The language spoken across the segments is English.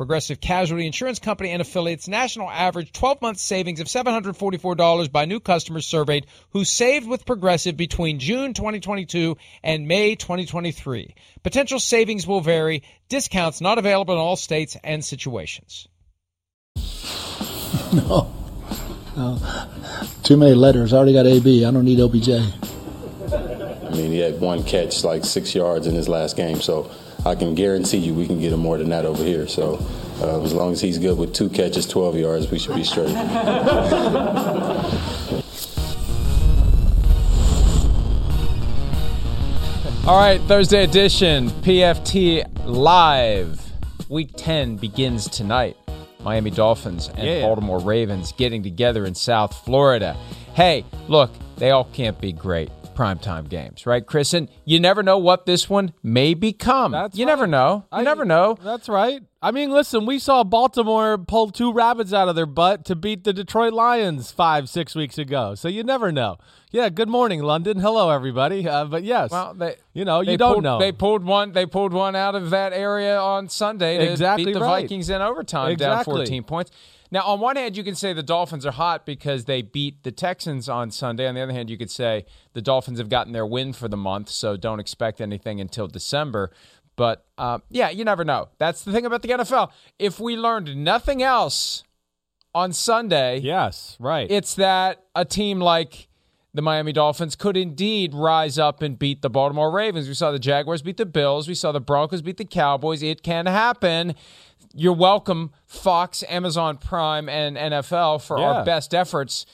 Progressive Casualty Insurance Company and affiliates national average 12 month savings of $744 by new customers surveyed who saved with Progressive between June 2022 and May 2023. Potential savings will vary, discounts not available in all states and situations. No. no. Too many letters. I already got AB. I don't need OBJ. I mean, he had one catch, like six yards in his last game, so I can guarantee you we can get him more than that over here. So uh, as long as he's good with two catches, 12 yards, we should be straight. All right, Thursday edition, PFT Live. Week 10 begins tonight. Miami Dolphins and Yeah. Baltimore Ravens getting together in South Florida. Hey, look, they all can't be great primetime games, right, Chris? And you never know what this one may become. That's you never know. You I- never know. That's right. I mean, listen, we saw Baltimore pull two rabbits out of their butt to beat the Detroit Lions five, six weeks ago. So you never know. Yeah. Good morning, London. Hello, everybody. Uh, but yes, Well, they, you know, you don't pulled, know. They pulled one. They pulled one out of that area on Sunday to Exactly beat the right. Vikings in overtime, down 14 points. Now, on one hand, you can say the Dolphins are hot because they beat the Texans on Sunday. On the other hand, you could say the Dolphins have gotten their win for the month, so don't expect anything until December. But uh, yeah, you never know. That's the thing about the NFL. If we learned nothing else on Sunday, yes, right. it's that a team like the Miami Dolphins could indeed rise up and beat the Baltimore Ravens. We saw the Jaguars beat the Bills. We saw the Broncos beat the Cowboys. It can happen. You're welcome, Fox, Amazon Prime, and NFL for Yeah. our best efforts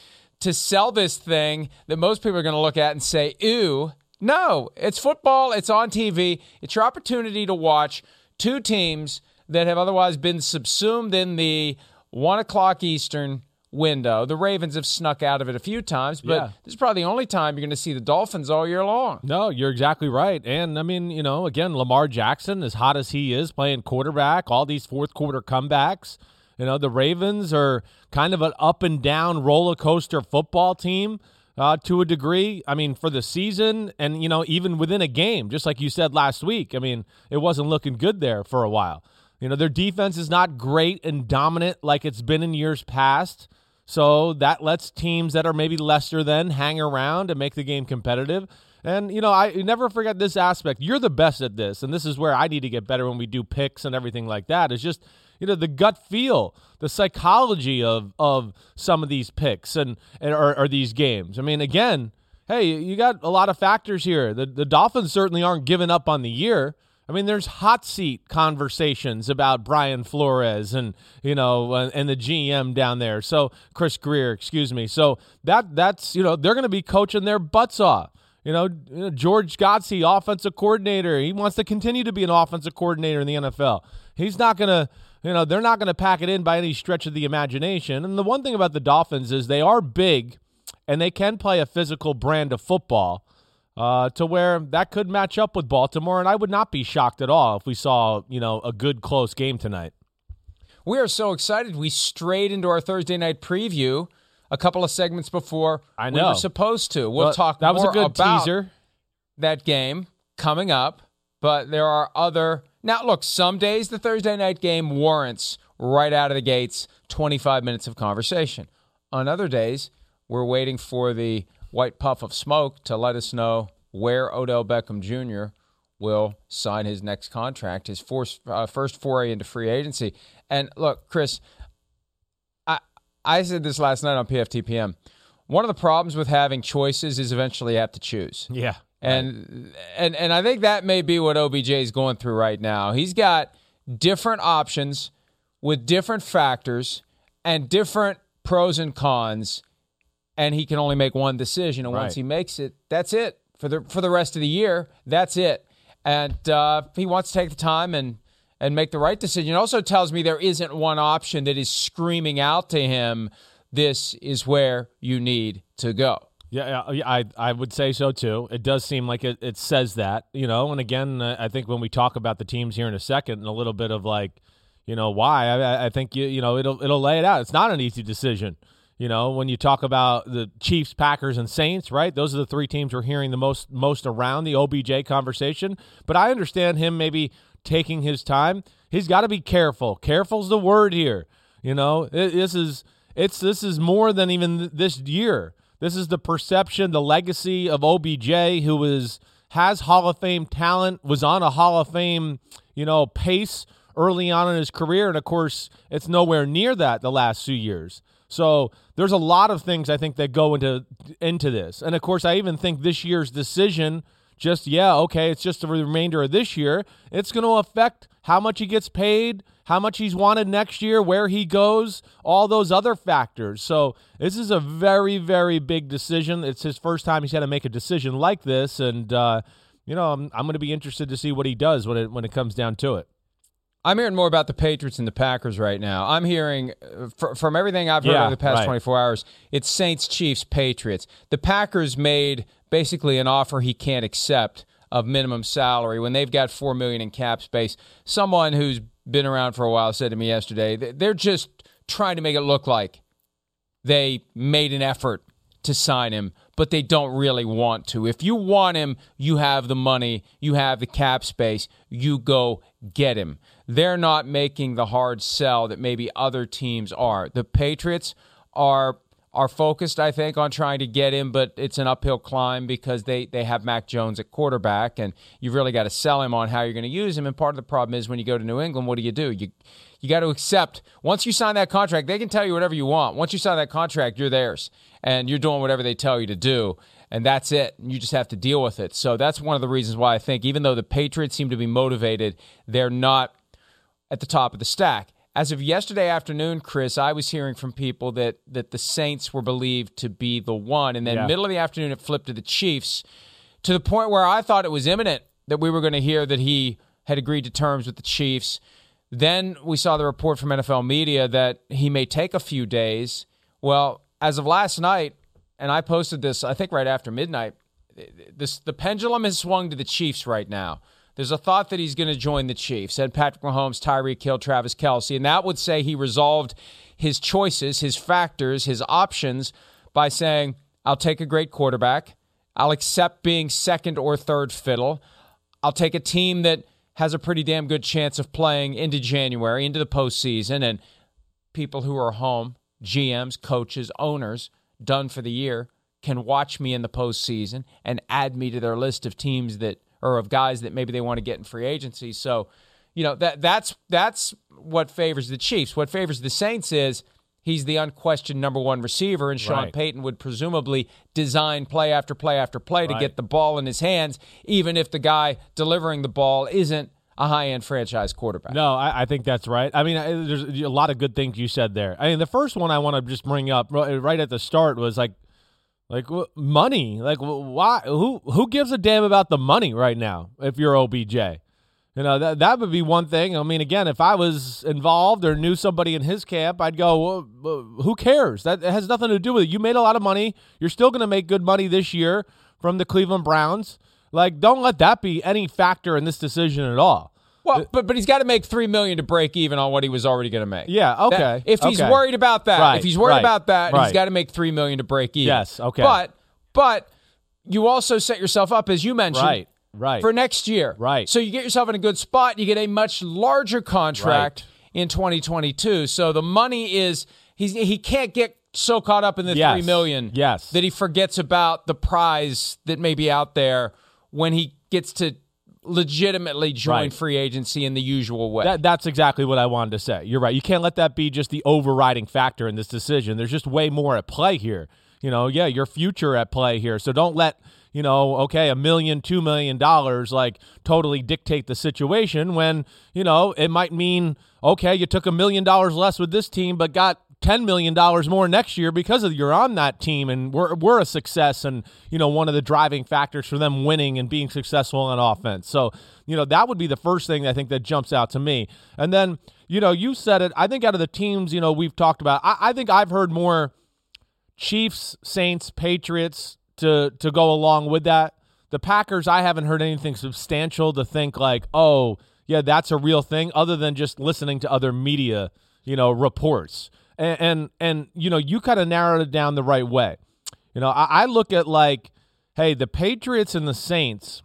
to sell this thing that most people are going to look at and say, ew. No, it's football. It's on TV. It's your opportunity to watch two teams that have otherwise been subsumed in the one o'clock Eastern window. The Ravens have snuck out of it a few times, but Yeah. this is probably the only time you're going to see the Dolphins all year long. No, you're exactly right. And I mean, you know, again, Lamar Jackson, as hot as he is playing quarterback, all these fourth quarter comebacks. You know, the Ravens are kind of an up and down roller coaster football team uh, to a degree. I mean, for the season and, you know, even within a game, just like you said last week, I mean, it wasn't looking good there for a while. You know, their defense is not great and dominant like it's been in years past. So that lets teams that are maybe lesser than hang around and make the game competitive. And, you know, I never forget this aspect. You're the best at this. And this is where I need to get better when we do picks and everything like that. It's just, you know, the gut feel, the psychology of of some of these picks and, and or, or these games. I mean, again, hey, you got a lot of factors here. The the Dolphins certainly aren't giving up on the year. I mean, there's hot seat conversations about Brian Flores and you know and, the GM down there. So Chris Grier, excuse me. So that that's you know they're going to be coaching their butts off. You know, you know, George Godsey, offensive coordinator. He wants to continue to be an offensive coordinator in the NFL. He's not going to, you know, they're not going to pack it in by any stretch of the imagination. And the one thing about the Dolphins is they are big and they can play a physical brand of football uh, to where that could match up with Baltimore. And I would not be shocked at all if we saw, you know, a good close game tonight. We are so excited. We strayed into our Thursday night preview a couple of segments before I know. we were supposed to. We'll Well, talk that was a good about teaser. that game coming up, but there are other. Now, look, some days the Thursday night game warrants right out of the gates 25 minutes of conversation. On other days, we're waiting for the white puff of smoke to let us know where Odell Beckham Jr. will sign his next contract, his first, uh, first foray into free agency. And look, Chris, I I said this last night on PFTPM. One of the problems with having choices is eventually you have to choose. Yeah. And and and I think that may be what OBJ is going through right now. He's got different options with different factors and different pros and cons, and he can only make one decision. And once he makes it, that's it for the for the rest of the year. That's it. And uh, he wants to take the time and and make the right decision. It also tells me there isn't one option that is screaming out to him. This is where you need to go. Yeah, yeah, yeah, I I would say so too. It does seem like it, it says that, you know. And again, uh, I think when we talk about the teams here in a second, and a little bit of like, you know, why I, I think you you know it'll it'll lay it out. It's not an easy decision, you know. When you talk about the Chiefs, Packers, and Saints, right? Those are the three teams we're hearing the most most around the OBJ conversation. But I understand him maybe taking his time. He's got to be careful. Careful's the word here. You know, this is it's this is more than even th- this year. This is the perception, the legacy of OBJ, who is has Hall of Fame talent, was on a Hall of Fame, you know, pace early on in his career, and of course, it's nowhere near that the last few years. So there's a lot of things I think that go into into this, and of course, I even think this year's decision, just yeah, okay, it's just the remainder of this year. It's going to affect how much he gets paid, how much he's wanted next year, where he goes, all those other factors. So this is a very, very big decision. It's his first time he's had to make a decision like this, and uh, you know, I'm, I'm going to be interested to see what he does when it when it comes down to it. I'm hearing more about the Patriots and the Packers right now. I'm hearing uh, from everything I've heard Yeah, over the past right. 24 hours, it's Saints, Chiefs, Patriots. The Packers made basically an offer he can't accept of minimum salary when they've got 4 million in cap space. Someone who's been around for a while said to me yesterday, they're just trying to make it look like they made an effort to sign him, but they don't really want to. If you want him, you have the money, you have the cap space, you go get him. They're not making the hard sell that maybe other teams are. The Patriots are are focused, I think, on trying to get him, but it's an uphill climb because they they have Mac Jones at quarterback, and you've really got to sell him on how you're going to use him. And part of the problem is when you go to New England, what do you do? You you got to accept once you sign that contract, they can tell you whatever you want. Once you sign that contract, you're theirs, and you're doing whatever they tell you to do, and that's it. You just have to deal with it. So that's one of the reasons why I think even though the Patriots seem to be motivated, they're not at the top of the stack. As of yesterday afternoon, Chris, I was hearing from people that that the Saints were believed to be the one, and then Yeah. middle of the afternoon it flipped to the Chiefs, to the point where I thought it was imminent that we were going to hear that he had agreed to terms with the Chiefs. Then we saw the report from NFL media that he may take a few days. Well, as of last night, and I posted this, I think right after midnight, this the pendulum has swung to the Chiefs right now. There's a thought that he's going to join the Chiefs and Patrick Mahomes, Tyreek Hill, Travis Kelce, and that would say he resolved his choices, his factors, his options by saying, "I'll take a great quarterback. I'll accept being second or third fiddle. I'll take a team that has a pretty damn good chance of playing into January, into the postseason, and people who are home, GMs, coaches, owners, done for the year, can watch me in the postseason and add me to their list of teams that or of guys that maybe they want to get in free agency. So, you know, that that's that's what favors the Chiefs. What favors the Saints is he's the unquestioned number one receiver, and Sean Right. Payton would presumably design play after play after play to get the ball in his hands, even if the guy delivering the ball isn't a high end franchise quarterback. No, I, I think that's right. I mean, I, there's a lot of good things you said there. I mean, the first one I want to just bring up right at the start was like, like wh- money. Like, wh- why? Who who gives a damn about the money right now? If you're OBJ, you know that that would be one thing. I mean, again, if I was involved or knew somebody in his camp, I'd go, well, who cares? That has nothing to do with it. You made a lot of money. You're still going to make good money this year from the Cleveland Browns. Like, don't let that be any factor in this decision at all. Well, but but he's got to make three million to break even on what he was already going to make. Yeah, okay, That- if he's worried about that, Right, if he's worried right, about that, he's got to make three million to break even. Yes, okay. But but you also set yourself up, as you mentioned, Right, right. for next year. Right. So you get yourself in a good spot. You get a much larger contract in 2022. So the money is he's he can't get so caught up in the Yes, three million yes. that he forgets about the prize that may be out there when he gets to legitimately join Right. free agency in the usual way. That, that's exactly what I wanted to say. You're right. You can't let that be just the overriding factor in this decision. There's just way more at play here. You know, yeah, your future at play here. So don't let, you know, okay, a million, two million dollars like totally dictate the situation when, you know, it might mean, okay, you took a million dollars less with this team, but got ten million dollars more next year because of you're on that team and we're we're a success and you know one of the driving factors for them winning and being successful on offense. So you know that would be the first thing I think that jumps out to me. And then you know you said it. I think out of the teams you know we've talked about, I, I think I've heard more Chiefs, Saints, Patriots to to go along with that. The Packers, I haven't heard anything substantial to think like, oh yeah, that's a real thing, other than just listening to other media, you know, reports. And and, and you know, you kind of narrowed it down the right way. You know, I, I look at like, hey, the Patriots and the Saints.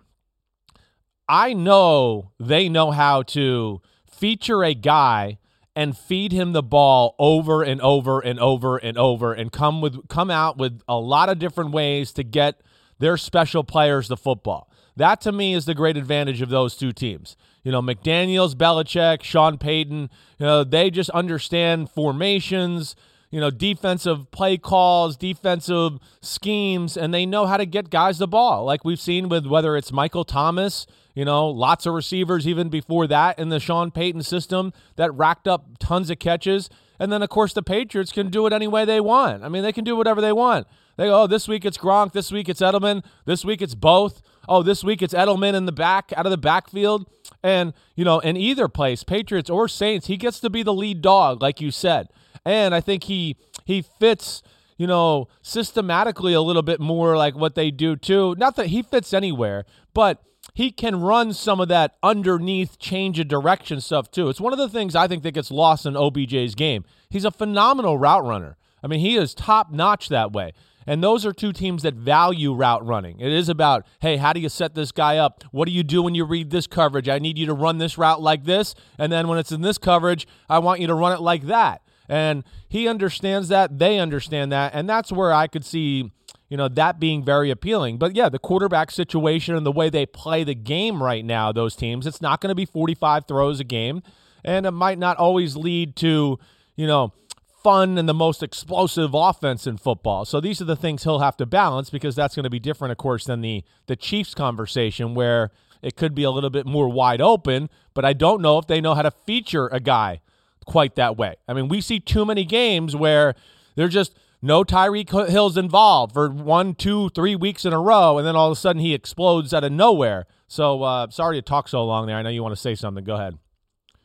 I know they know how to feature a guy and feed him the ball over and over and over and over and come with come out with a lot of different ways to get their special players the football. That to me is the great advantage of those two teams. You know, McDaniels, Belichick, Sean Payton, you know, they just understand formations, you know, defensive play calls, defensive schemes, and they know how to get guys the ball. Like we've seen with whether it's Michael Thomas, you know, lots of receivers even before that in the Sean Payton system that racked up tons of catches. And then, of course, the Patriots can do it any way they want. I mean, they can do whatever they want. They go, oh, this week it's Gronk, this week it's Edelman, this week it's both. Oh, this week it's Edelman in the back, out of the backfield. And, you know, in either place, Patriots or Saints, he gets to be the lead dog, like you said. And I think he he fits, you know, systematically a little bit more like what they do too. Not that he fits anywhere, but he can run some of that underneath change of direction stuff too. It's one of the things I think that gets lost in OBJ's game. He's a phenomenal route runner. I mean, he is top notch that way. And those are two teams that value route running. It is about, hey, how do you set this guy up? What do you do when you read this coverage? I need you to run this route like this. And then when it's in this coverage, I want you to run it like that. And he understands that. They understand that. And that's where I could see, you know, that being very appealing. But yeah, the quarterback situation and the way they play the game right now, those teams, it's not going to be 45 throws a game. And it might not always lead to, you know, fun and the most explosive offense in football. So these are the things he'll have to balance because that's going to be different, of course, than the the Chiefs conversation where it could be a little bit more wide open. But I don't know if they know how to feature a guy quite that way. I mean, we see too many games where they're just no Tyreek Hill's involved for one, two, three weeks in a row, and then all of a sudden he explodes out of nowhere. So uh, sorry to talk so long there. I know you want to say something. Go ahead.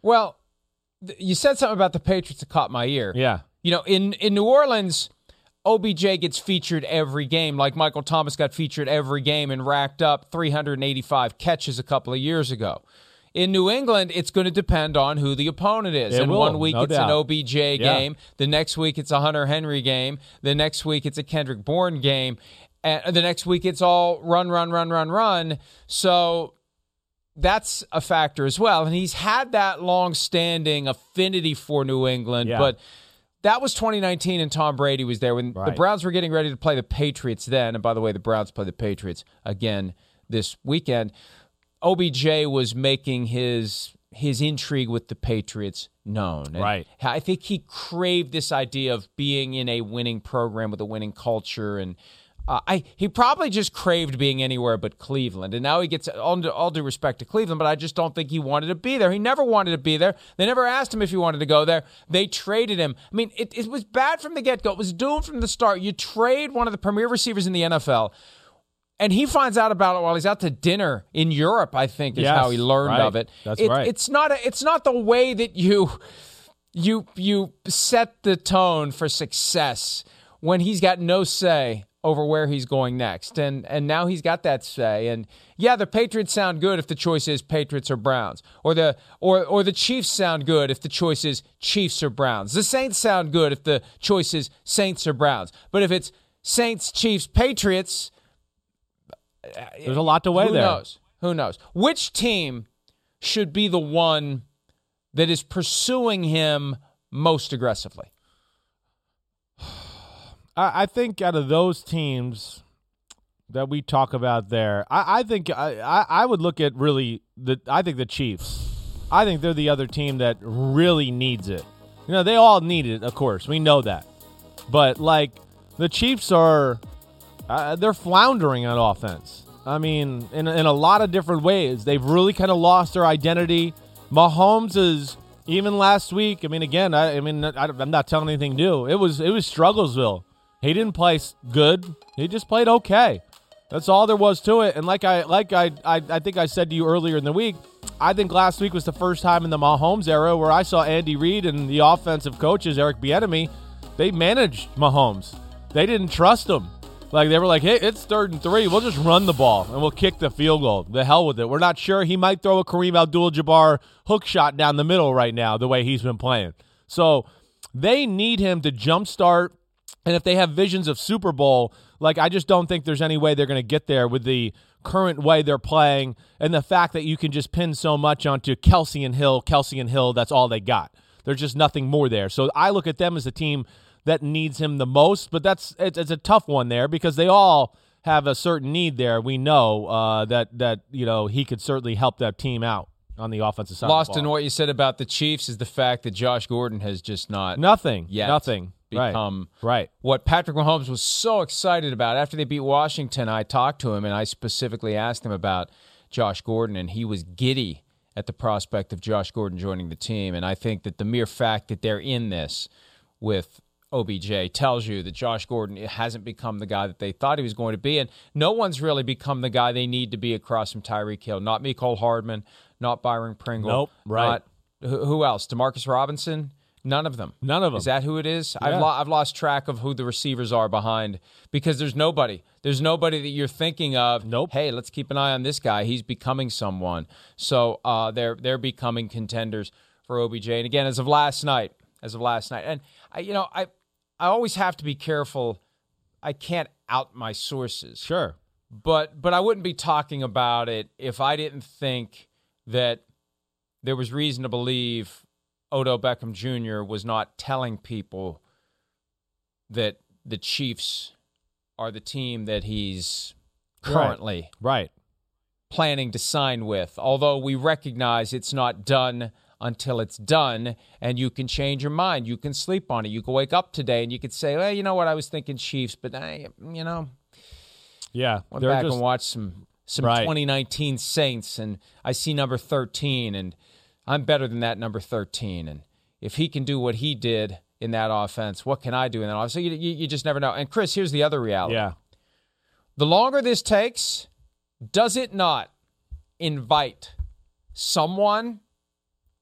Well, you said something about the Patriots that caught my ear. Yeah. You know, in in New Orleans, OBJ gets featured every game, like Michael Thomas got featured every game and racked up 385 catches a couple of years ago. In New England, it's going to depend on who the opponent is. It and will, one week no it's doubt. an OBJ game. The next week it's a Hunter Henry game. The next week it's a Kendrick Bourne game. And the next week it's all run, run, run, run, run. So that's a factor as well. And he's had that long standing affinity for New England, Yeah. but that was 2019 and Tom Brady was there when the Browns were getting ready to play the Patriots then. And by the way, the Browns play the Patriots again this weekend. OBJ was making his his intrigue with the Patriots known. And Right. I think he craved this idea of being in a winning program with a winning culture and uh, I he probably just craved being anywhere but Cleveland, and now he gets all, due- all due respect to Cleveland, but I just don't think he wanted to be there. He never wanted to be there. They never asked him if he wanted to go there. They traded him. I mean, it, it was bad from the get go. It was doomed from the start. You trade one of the premier receivers in the NFL, and he finds out about it while he's out to dinner in Europe. I think is Yes, how he learned right. of it. That's It- right. It's not a, It's not the way that you you you set the tone for success when he's got no say over where he's going next. And and now he's got that say. And yeah, the Patriots sound good if the choice is Patriots or Browns. Or the or or the Chiefs sound good if the choice is Chiefs or Browns. The Saints sound good if the choice is Saints or Browns. But if it's Saints, Chiefs, Patriots, There's a lot to weigh who there. Who knows? Who knows? Which team should be the one that is pursuing him most aggressively? I, I think out of those teams that we talk about there, I, I think I, I, I would look at really the I think the Chiefs. I think they're the other team that really needs it. You know, they all need it, of course. We know that. But like the Chiefs are uh, they're floundering on offense. I mean, in, in a lot of different ways. They've really kind of lost their identity. Mahomes is even last week. I mean, again, I, I mean, I, I'm not telling anything new. It was it was Strugglesville. He didn't play good. He just played okay. That's all there was to it. And like I like I, I I think I said to you earlier in the week, I think last week was the first time in the Mahomes era where I saw Andy Reid and the offensive coaches Eric Bieniemy, they managed Mahomes. They didn't trust him. Like they were like, "Hey, it's third and three. We'll just run the ball and we'll kick the field goal. The hell with it. We're not sure. He might throw a Kareem Abdul-Jabbar hook shot down the middle right now, the way he's been playing. So they need him to jumpstart. And if they have visions of Super Bowl, like I just don't think there's any way they're going to get there with the current way they're playing and the fact that you can just pin so much onto Kelce and Hill, Kelce and Hill. That's all they got. There's just nothing more there. So I look at them as a team that needs him the most. But that's it's, it's a tough one there because they all have a certain need there. We know uh, that that you know he could certainly help that team out on the offensive side. Lost in what you said about the Chiefs is the fact that Josh Gordon has just not nothing. yet Nothing. Right. become Right. what Patrick Mahomes was so excited about after they beat Washington. I talked to him and I specifically asked him about Josh Gordon, and he was giddy at the prospect of Josh Gordon joining the team. And I think that the mere fact that they're in this with OBJ tells you that Josh Gordon hasn't become the guy that they thought he was going to be, and no one's really become the guy they need to be across from Tyreek Hill. Not Mecole Hardman, not Byron Pringle. Nope, right. Not, who, who else? Demarcus Robinson. None of them. None of them. Is that who it is? I've, lo- I've lost track of who the receivers are behind because there's nobody. There's nobody that you're thinking of. Nope. Hey, let's keep an eye on this guy. He's becoming someone. So uh, they're they're becoming contenders for OBJ. And again, as of last night, as of last night, and I, you know, I I always have to be careful. I can't out my sources Sure. but but I wouldn't be talking about it if I didn't think that there was reason to believe Odell Beckham Jr. was not telling people that the Chiefs are the team that he's currently Right. planning to sign with. Although we recognize it's not done until it's done, and you can change your mind. You can sleep on it. You can wake up today and you could say, "Well, you know what? I was thinking Chiefs, but I, you know, Yeah. went back just and watched some some Right. 2019 Saints, and I see number 13, and I'm better than that number 13. And if he can do what he did in that offense, what can I do in that offense? So you, you, you just never know. And Chris, here's the other reality: yeah. the longer this takes, does it not invite someone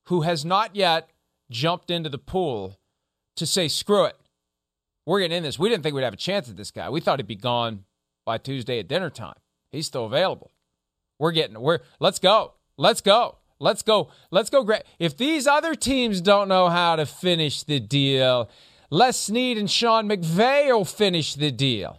who has not yet jumped into the pool to say, "Screw it, we're getting in this. We didn't think we'd have a chance at this guy. We thought he'd be gone by Tuesday at dinner time. He's still available. We're getting we're let's go. Let's go. Let's go. Let's go great. If these other teams don't know how to finish the deal, Les Snead and Sean McVay will finish the deal.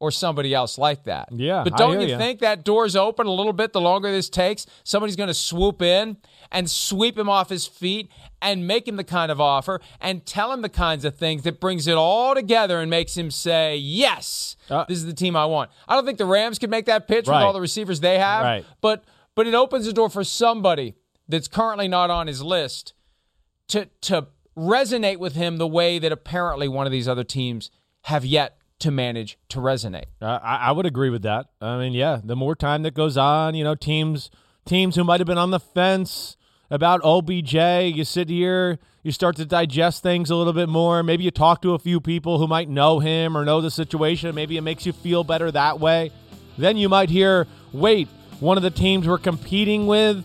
Or somebody else like that. Yeah, But don't you ya. think that door's open a little bit the longer this takes? Somebody's going to swoop in and sweep him off his feet and make him the kind of offer and tell him the kinds of things that brings it all together and makes him say, yes, Uh, this is the team I want. I don't think the Rams could make that pitch Right. with all the receivers they have, Right. but but it opens the door for somebody that's currently not on his list to to resonate with him the way that apparently one of these other teams have yet to manage to resonate. Uh, I, would agree with that. I mean, yeah, the more time that goes on, you know, teams teams who might have been on the fence about OBJ, you sit here, you start to digest things a little bit more. Maybe you talk to a few people who might know him or know the situation. Maybe it makes you feel better that way. Then you might hear, wait, one of the teams we're competing with,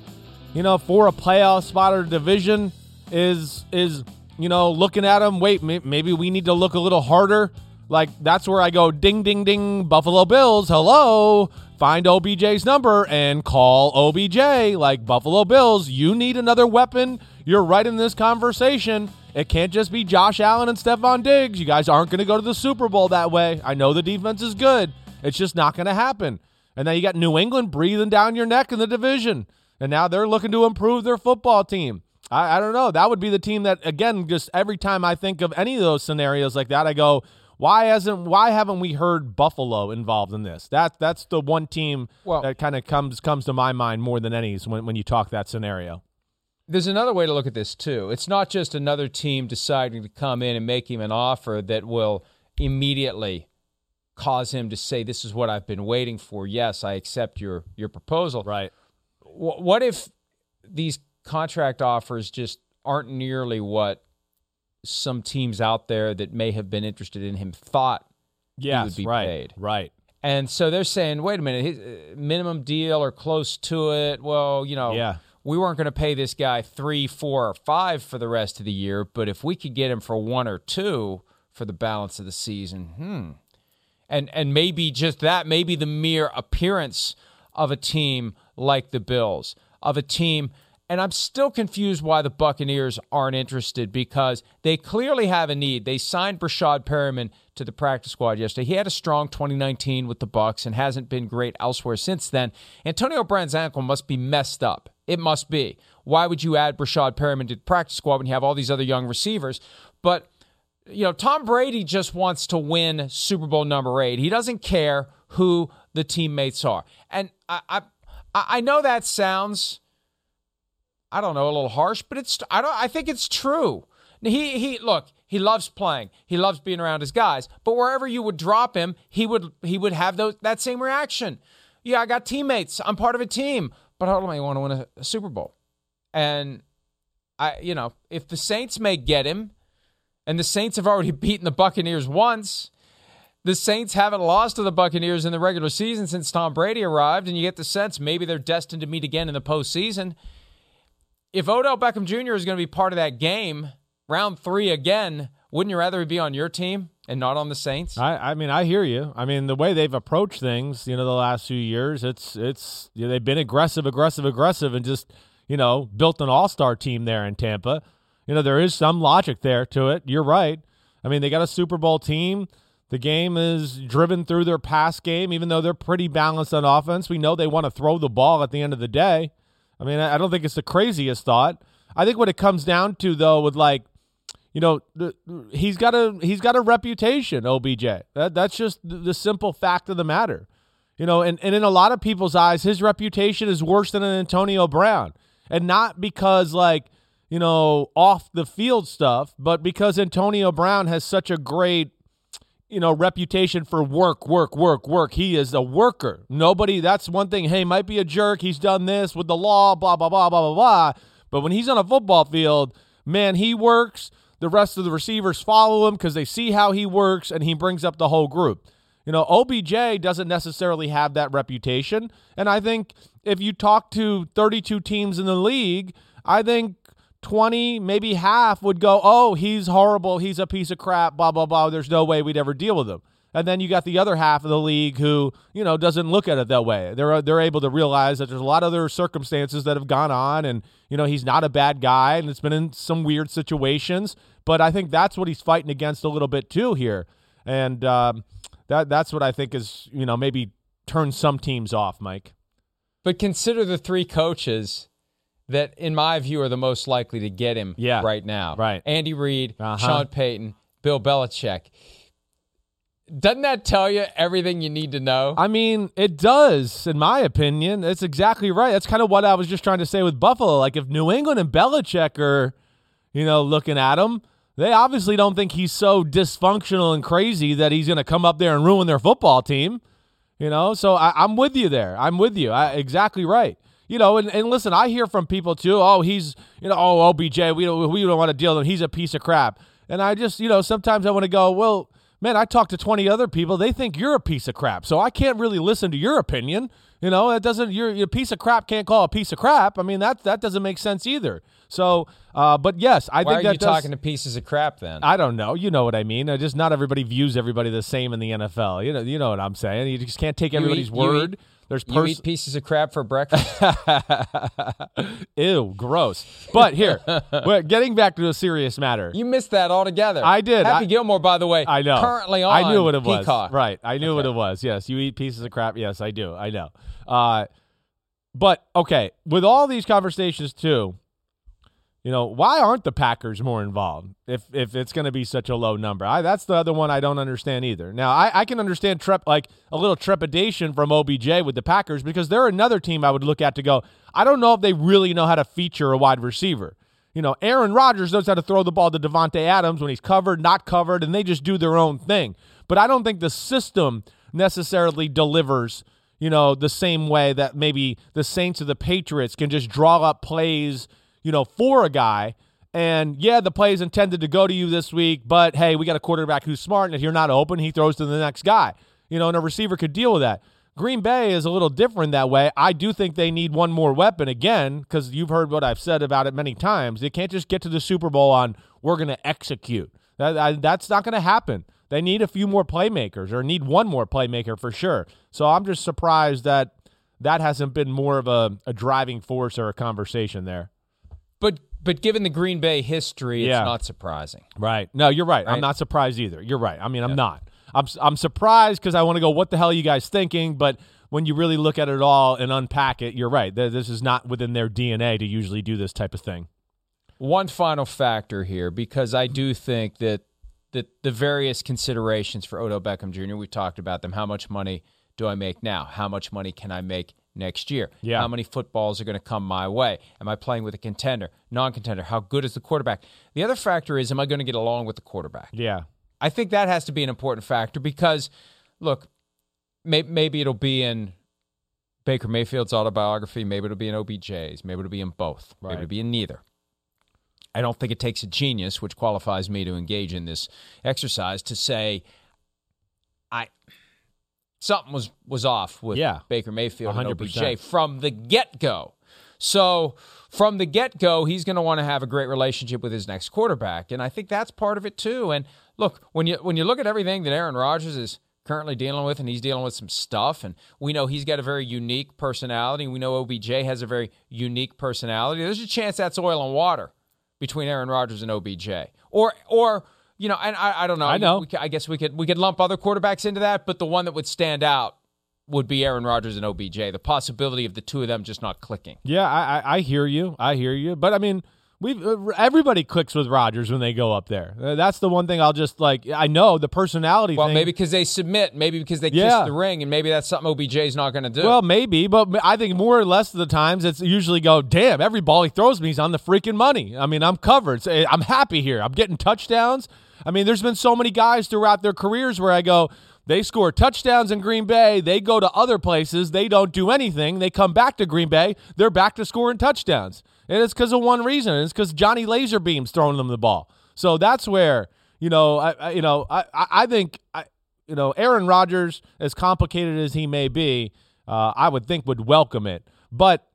you know, for a playoff spot or division is is you know looking at them. Wait, maybe we need to look a little harder. like that's where I go ding ding ding Buffalo Bills, hello, find OBJ's number and call OBJ like Buffalo Bills, you need another weapon. You're right in this conversation. It can't just be Josh Allen and Stefon Diggs. You guys aren't going to go to the Super Bowl that way. I know the defense is good. It's just not going to happen. And then you got New England breathing down your neck in the division. And now they're looking to improve their football team. I, I don't know. That would be the team that, again, just every time I think of any of those scenarios like that, I go, why hasn't why haven't we heard Buffalo involved in this? That that's the one team Well- that kind of comes comes to my mind more than any when when you talk that scenario. There's another way to look at this too. It's not just another team deciding to come in and make him an offer that will immediately cause him to say, "This is what I've been waiting for. Yes, I accept your your proposal." Right. Wh- What if these contract offers just aren't nearly what some teams out there that may have been interested in him thought Yes, would be right. paid. Right. And so they're saying, wait a minute, his uh, minimum deal or close to it. Well, you know, Yeah. we weren't going to pay this guy three, four, or five for the rest of the year, but if we could get him for one or two for the balance of the season, hmm. And and maybe just that, maybe the mere appearance of a team like the Bills, of a team and I'm still confused why the Buccaneers aren't interested because they clearly have a need. They signed Breshad Perriman to the practice squad yesterday. He had a strong 2019 with the Bucs and hasn't been great elsewhere since then. Antonio Brown's ankle must be messed up. It must be. Why would you add Breshad Perriman to the practice squad when you have all these other young receivers? But you know, Tom Brady just wants to win Super Bowl number eight. He doesn't care who the teammates are. And I I, I know that sounds I don't know, a little harsh, but it's I don't I think it's true. He he look, he loves playing. He loves being around his guys. But wherever you would drop him, he would he would have those that same reaction. Yeah, I got teammates. I'm part of a team. But I want to win a, a Super Bowl. And I you know, if the Saints may get him, and the Saints have already beaten the Buccaneers once. The Saints haven't lost to the Buccaneers in the regular season since Tom Brady arrived, and you get the sense maybe they're destined to meet again in the postseason if Odell Beckham Jr. is going to be part of that game, round three again, wouldn't you rather be on your team and not on the Saints? I, I mean, I hear you. I mean, the way they've approached things, you know, the last few years, it's it's you know, they've been aggressive, aggressive, aggressive, and just you know built an all star team there in Tampa. You know, there is some logic there to it. You're right. I mean, they got a Super Bowl team. The game is driven through their pass game, even though they're pretty balanced on offense. We know they want to throw the ball at the end of the day. I mean, I don't think it's the craziest thought. I think what it comes down to, though, with like you know, the, he's got a he's got a reputation, OBJ. That, that's just the, the simple fact of the matter. You know, and, and in a lot of people's eyes, his reputation is worse than an Antonio Brown. And not because like, you know, off the field stuff, but because Antonio Brown has such a great you know, reputation for work, work, work, work. He is a worker. Nobody, that's one thing. Hey, might be a jerk. He's done this with the law, blah, blah, blah, blah, blah, blah. But when he's on a football field, man, he works. The rest of the receivers follow him because they see how he works and he brings up the whole group. You know, OBJ doesn't necessarily have that reputation. And I think if you talk to 32 teams in the league, I think 20, maybe half would go, oh, he's horrible. He's a piece of crap, blah, blah, blah. There's no way we'd ever deal with him. And then you got the other half of the league who, you know, doesn't look at it that way. They're they're able to realize that there's a lot of other circumstances that have gone on, and you know he's not a bad guy, and it's been in some weird situations. But I think that's what he's fighting against a little bit too here, and um, that that's what I think is you know maybe turn some teams off, Mike. But consider the three coaches that, in my view, are the most likely to get him Yeah. right now. Right. Andy Reid, Uh-huh. Sean Payton, Bill Belichick. Doesn't that tell you everything you need to know? I mean, it does, in my opinion. That's exactly right. That's kind of what I was just trying to say with Buffalo. Like, if New England and Belichick are, you know, looking at him, they obviously don't think he's so dysfunctional and crazy that he's going to come up there and ruin their football team. You know, so I, I'm with you there. I'm with you. I, exactly right. You know, and, and listen, I hear from people too. Oh, he's you know, oh OBJ, we don't we don't want to deal with him. He's a piece of crap. And I just you know sometimes I want to go well. man, I talked to 20 other people. They think you're a piece of crap. So I can't really listen to your opinion. You know, it doesn't, you're a piece of crap can't call a piece of crap. I mean, that, that doesn't make sense either. So, uh, but yes, I Why think are that you does, talking to pieces of crap then? I don't know. You know what I mean. Uh, just not everybody views everybody the same in the NFL. You know, you know what I'm saying. You just can't take everybody's eat- word. There's you eat pieces of crap for breakfast? Ew, gross. But here, getting back to a serious matter. you missed that altogether. I did. Happy I- Gilmore, by the way, I know. currently on I knew what it was. Peacock. Right. I knew what it was. Yes. You eat pieces of crap. Yes, I do. I know. Uh, but okay, with all these conversations too, you know, why aren't the Packers more involved if if it's going to be such a low number? I that's the other one I don't understand either. Now, I, I can understand trep like a little trepidation from OBJ with the Packers because they're another team I would look at to go, I don't know if they really know how to feature a wide receiver. You know, Aaron Rodgers knows how to throw the ball to Davante Adams when he's covered, not covered, and they just do their own thing. But I don't think the system necessarily delivers, you know, the same way that maybe the Saints or the Patriots can just draw up plays, you know, for a guy. And yeah, the play is intended to go to you this week, but hey, we got a quarterback who's smart, and if you're not open, he throws to the next guy. You know, and a receiver could deal with that. Green Bay is a little different that way. I do think they need one more weapon again because you've heard what I've said about it many times. They can't just get to the Super Bowl on we're going to execute. That, that's not going to happen. They need a few more playmakers or need one more playmaker for sure. So I'm just surprised that that hasn't been more of a, a driving force or a conversation there. But but given the Green Bay history, it's Yeah. not surprising. Right. No, you're right. I'm not surprised either. You're right. I mean, I'm not. I'm I'm surprised because I want to go. What the hell are you guys thinking? But when you really look at it all and unpack it, you're right. This is not within their DNA to usually do this type of thing. One final factor here, because I do think that that the various considerations for Odell Beckham Jr. We talked about them. How much money do I make now? How much money can I make next year? Yeah. How many footballs are going to come my way? Am I playing with a contender, non-contender? How good is the quarterback? The other factor is, am I going to get along with the quarterback? Yeah. I think that has to be an important factor because, look, may, maybe it'll be in Baker Mayfield's autobiography. Maybe it'll be in OBJ's. Maybe it'll be in both. Maybe it'll be in neither. I don't think it takes a genius, which qualifies me to engage in this exercise, to say, I something was was off with Yeah. Baker Mayfield 100%. OBJ from the get go. So from the get go, he's going to want to have a great relationship with his next quarterback, and I think that's part of it too. And look, when you when you look at everything that Aaron Rodgers is currently dealing with, and he's dealing with some stuff, and we know he's got a very unique personality. We know OBJ has a very unique personality. There's a chance that's oil and water between Aaron Rodgers and OBJ, or or you know, and I, I don't know. I know. We, I guess we could we could lump other quarterbacks into that, but the one that would stand out would be Aaron Rodgers and OBJ. The possibility of the two of them just not clicking. Yeah, I, I, I hear you. I hear you. But I mean, we everybody clicks with Rodgers when they go up there. Uh, That's the one thing I'll just like. I know the personality Well, thing. maybe because they submit, maybe because they Yeah. kiss the ring, and maybe that's something OBJ's not going to do. Well, maybe, but I think more or less of the times it's usually go, damn, every ball he throws me, he's on the freaking money. I mean, I'm covered. Eh, I'm happy here. I'm getting touchdowns. I mean, there's been so many guys throughout their careers where I go, they score touchdowns in Green Bay. They go to other places. They don't do anything. They come back to Green Bay. They're back to scoring touchdowns. And it's because of one reason. It's because Johnny Laserbeam's throwing them the ball. So that's where, you know, I, I you know, I, I think, I, you know, Aaron Rodgers, as complicated as he may be, uh, I would think would welcome it. But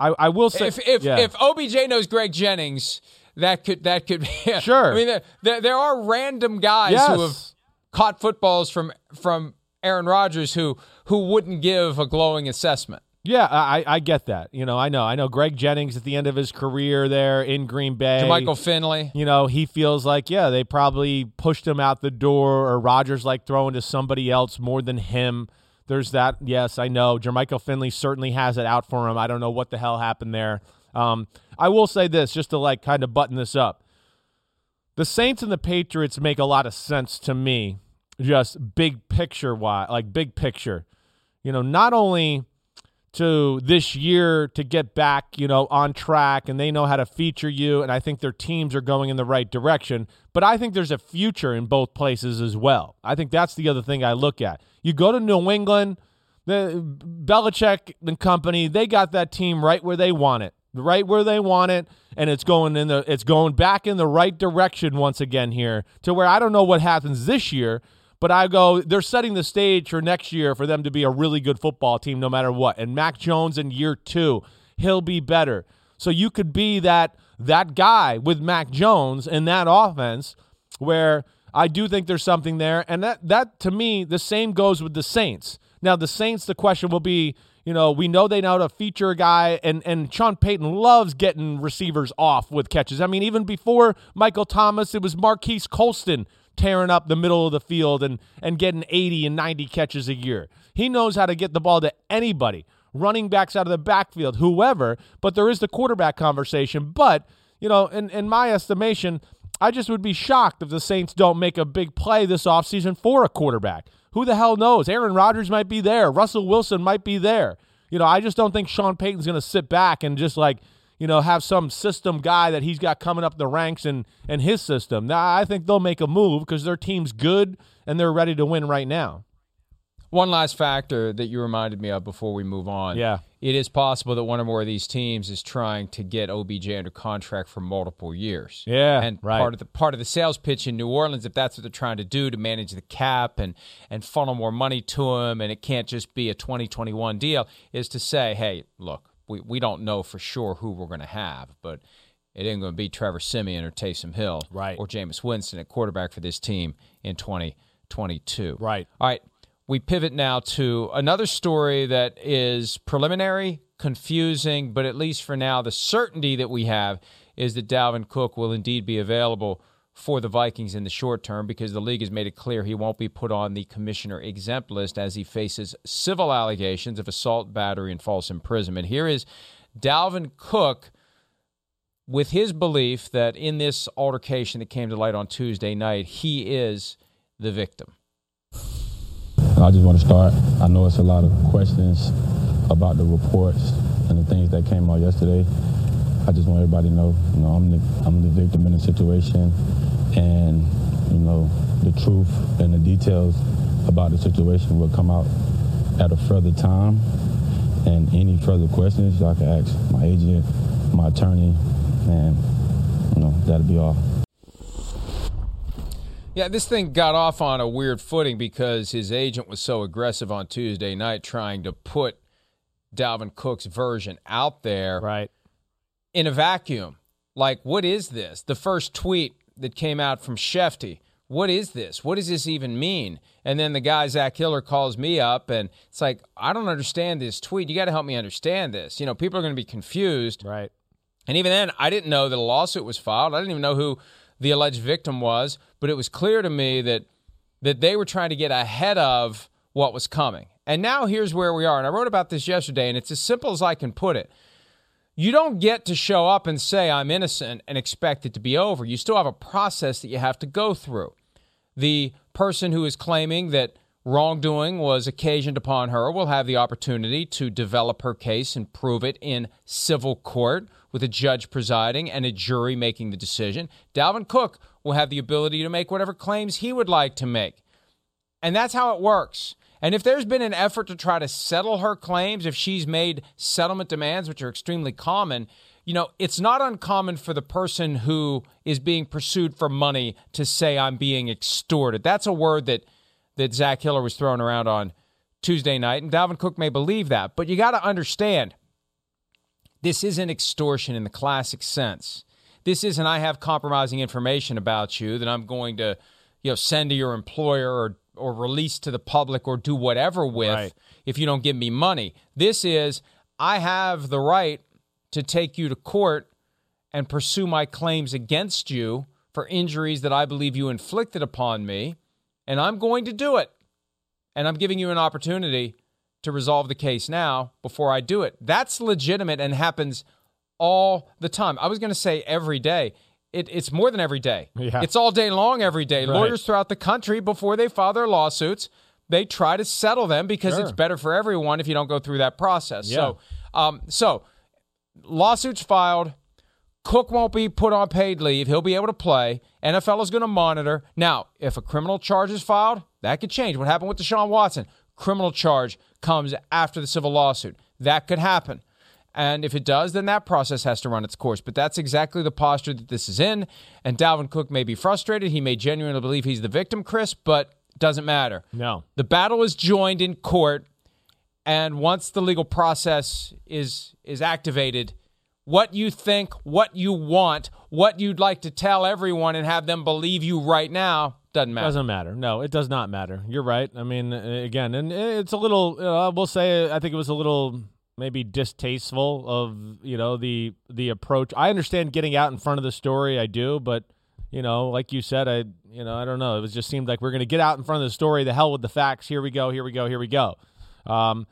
I, I will say, if if, yeah. if OBJ knows Greg Jennings, that could that could be Sure. I mean, there, there, there are random guys yes. who have caught footballs from from Aaron Rodgers who who wouldn't give a glowing assessment. Yeah, I, I get that. You know, I know. I know Greg Jennings at the end of his career there in Green Bay. Michael Finley. You know, he feels like, yeah, they probably pushed him out the door, or Rodgers like throwing to somebody else more than him. There's that. Yes, I know. Jermichael Finley certainly has it out for him. I don't know what the hell happened there. Um, I will say this, just to like kind of button this up. The Saints and the Patriots make a lot of sense to me, just big picture wise, like big picture. You know, not only to this year to get back, you know, on track and they know how to feature you and I think their teams are going in the right direction, but I think there's a future in both places as well. I think that's the other thing I look at. You go to New England, the Belichick and company, they got that team right where they want it. Right where they want it and it's going in the it's going back in the right direction once again here to where I don't know what happens this year, But I go, they're setting the stage for next year for them to be a really good football team no matter what. And Mac Jones in year two, he'll be better. So you could be that that guy with Mac Jones in that offense where I do think there's something there. And that that to me, the same goes with the Saints. Now the Saints, the question will be, you know, we know they know to feature a guy, and and Sean Payton loves getting receivers off with catches. I mean, even before Michael Thomas, it was Marquise Colston tearing up the middle of the field and and getting 80 and 90 catches a year. He knows how to get the ball to anybody, running backs out of the backfield, whoever. But there is the quarterback conversation. But you know, in in my estimation, I just would be shocked if the Saints don't make a big play this offseason for a quarterback. Who the hell knows? Aaron Rodgers might be there. Russell Wilson might be there. You know, I just don't think Sean Payton's going to sit back and just like, you know, have some system guy that he's got coming up the ranks and in his system. Now, I think they'll make a move because their team's good and they're ready to win right now. One last factor that you reminded me of before we move on. Yeah. It is possible that one or more of these teams is trying to get OBJ under contract for multiple years. Yeah. And right. part of the part of the sales pitch in New Orleans, if that's what they're trying to do to manage the cap and and funnel more money to him and it can't just be a 2021 deal, is to say, hey, look, we, we don't know for sure who we're gonna have, but it ain't going to be Trevor Siemian or Taysom Hill right. or Jameis Winston at quarterback for this team in 2022. Right. All right we pivot now to another story that is preliminary, confusing, but at least for now, the certainty that we have is that Dalvin Cook will indeed be available for the Vikings in the short term because the league has made it clear he won't be put on the commissioner exempt list as he faces civil allegations of assault, battery, and false imprisonment. Here is Dalvin Cook with his belief that in this altercation that came to light on Tuesday night, he is the victim. I just want to start. I know it's a lot of questions about the reports and the things that came out yesterday. I just want everybody to know, you know, I'm the I'm the victim in the situation, and you know, the truth and the details about the situation will come out at a further time. And any further questions, y'all can ask my agent, my attorney, and you know, that'll be all. Yeah, this thing got off on a weird footing because his agent was so aggressive on Tuesday night trying to put Dalvin Cook's version out there right in a vacuum. Like, what is this? The first tweet that came out from Shefty. What is this? What does this even mean? And then the guy Zach Hiller calls me up, and it's like, I don't understand this tweet. You got to help me understand this. You know, people are going to be confused. Right. And even then, I didn't know that a lawsuit was filed. I didn't even know who the alleged victim was, but it was clear to me that that they were trying to get ahead of what was coming. And now here's where we are. And I wrote about this yesterday, and it's as simple as I can put it. You don't get to show up and say, I'm innocent and expect it to be over. You still have a process that you have to go through. The person who is claiming that wrongdoing was occasioned upon her will have the opportunity to develop her case and prove it in civil court with a judge presiding and a jury making the decision. Dalvin Cook will have the ability to make whatever claims he would like to make. And that's how it works. And if there's been an effort to try to settle her claims, if she's made settlement demands, which are extremely common, you know, it's not uncommon for the person who is being pursued for money to say, I'm being extorted. That's a word that that Zach Hiller was throwing around on Tuesday night, and Dalvin Cook may believe that. But you got to understand, this isn't extortion in the classic sense. This isn't I have compromising information about you that I'm going to, you know, send to your employer or or release to the public or do whatever with right. if you don't give me money. This is I have the right to take you to court and pursue my claims against you for injuries that I believe you inflicted upon me and I'm going to do it. And I'm giving you an opportunity to resolve the case now before I do it. That's legitimate and happens all the time. I was going to say every day. It, it's more than every day. Yeah. It's all day long, every day. Right. Lawyers throughout the country, before they file their lawsuits, they try to settle them because Sure. it's better for everyone if you don't go through that process. Yeah. So, um, so lawsuits filed. Cook won't be put on paid leave. He'll be able to play. NFL is going to monitor. Now, if a criminal charge is filed, that could change. What happened with Deshaun Watson? Criminal charge comes after the civil lawsuit. That could happen. And if it does, then that process has to run its course. But that's exactly the posture that this is in. And Dalvin Cook may be frustrated. He may genuinely believe he's the victim, Chris, but Doesn't matter. No. The battle is joined in court, and once the legal process is is activated, what you think, what you want, what you'd like to tell everyone and have them believe you right now doesn't matter. Doesn't matter. No, it does not matter. You're right. I mean, again, and it's a little. Uh, we'll say. I think it was a little maybe distasteful of you know the the approach. I understand getting out in front of the story. I do, but you know, like you said, I you know I don't know. It was just seemed like we're going to get out in front of the story. The hell with the facts. Here we go. Here we go. Here we go. Um,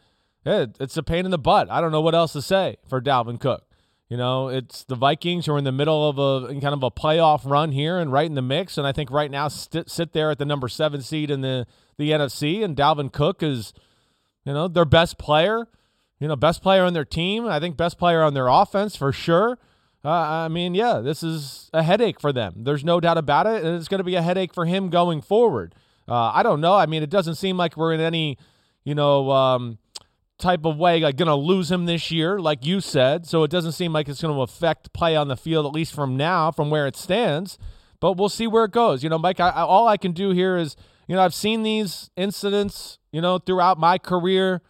it, it's a pain in the butt. I don't know what else to say for Dalvin Cook. You know, it's the Vikings who are in the middle of a kind of a playoff run here and right in the mix. And I think right now st- sit there at the number seven seed in the the NFC, and Dalvin Cook is, you know, their best player. You know, best player on their team. I think best player on their offense for sure. Uh, I mean, yeah, this is a headache for them. There's no doubt about it, and it's going to be a headache for him going forward. Uh, I don't know. I mean, it doesn't seem like we're in any, you know. Um, type of way, like going to lose him this year, like you said. So it doesn't seem like it's going to affect play on the field, at least from now, from where it stands. But we'll see where it goes. You know, Mike, I, I, all I can do here is, you know, I've seen these incidents, you know, throughout my career.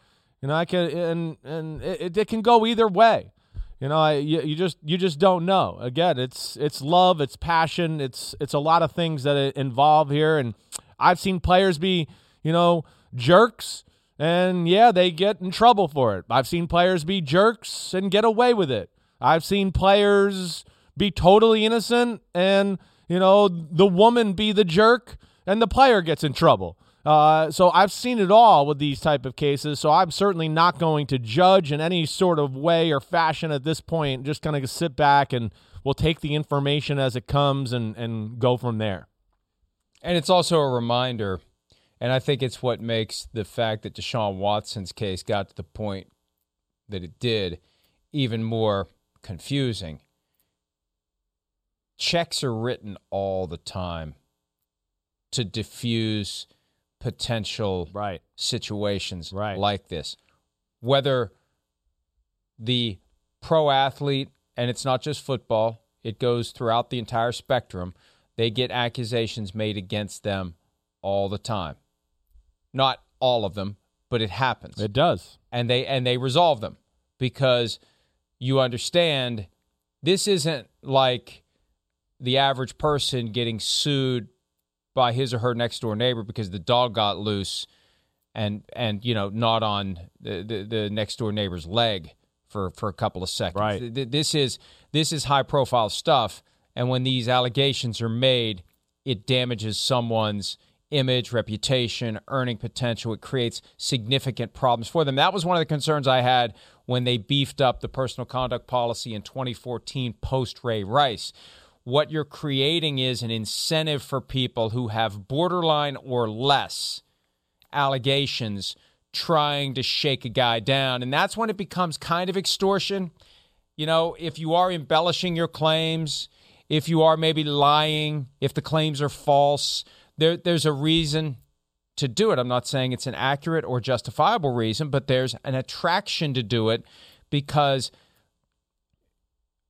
You know, I can, and and it, it can go either way. You know, I, you, you just you just don't know. Again, it's it's love, it's passion, it's it's a lot of things that involve here, and I've seen players be, you know, jerks and yeah, they get in trouble for it. I've seen players be jerks and get away with it. I've seen players be totally innocent and, you know, the woman be the jerk and the player gets in trouble. Uh, so I've seen it all with these type of cases. So I'm certainly not going to judge in any sort of way or fashion at this point. Just kind of sit back and we'll take the information as it comes and, and go from there. And it's also a reminder – and I think it's what makes the fact that Deshaun Watson's case got to the point that it did even more confusing. Checks are written all the time to diffuse potential right. situations right. like this. Whether the pro athlete, and it's not just football, it goes throughout the entire spectrum, they get accusations made against them all the time. Not all of them, but it happens. It does. And they and they resolve them because you understand this isn't like the average person getting sued by his or her next door neighbor because the dog got loose and and you know not on the, the, the next door neighbor's leg for for a couple of seconds. Right. This is this is high profile stuff and when these allegations are made it damages someone's image, reputation, earning potential. It creates significant problems for them. That was one of the concerns I had when they beefed up the personal conduct policy in 2014 post Ray Rice. What you're creating is an incentive for people who have borderline or less allegations trying to shake a guy down. And that's when it becomes kind of extortion. You know, if you are embellishing your claims, if you are maybe lying, if the claims are false, there there's a reason to do it. I'm not saying it's an accurate or justifiable reason, but there's an attraction to do it because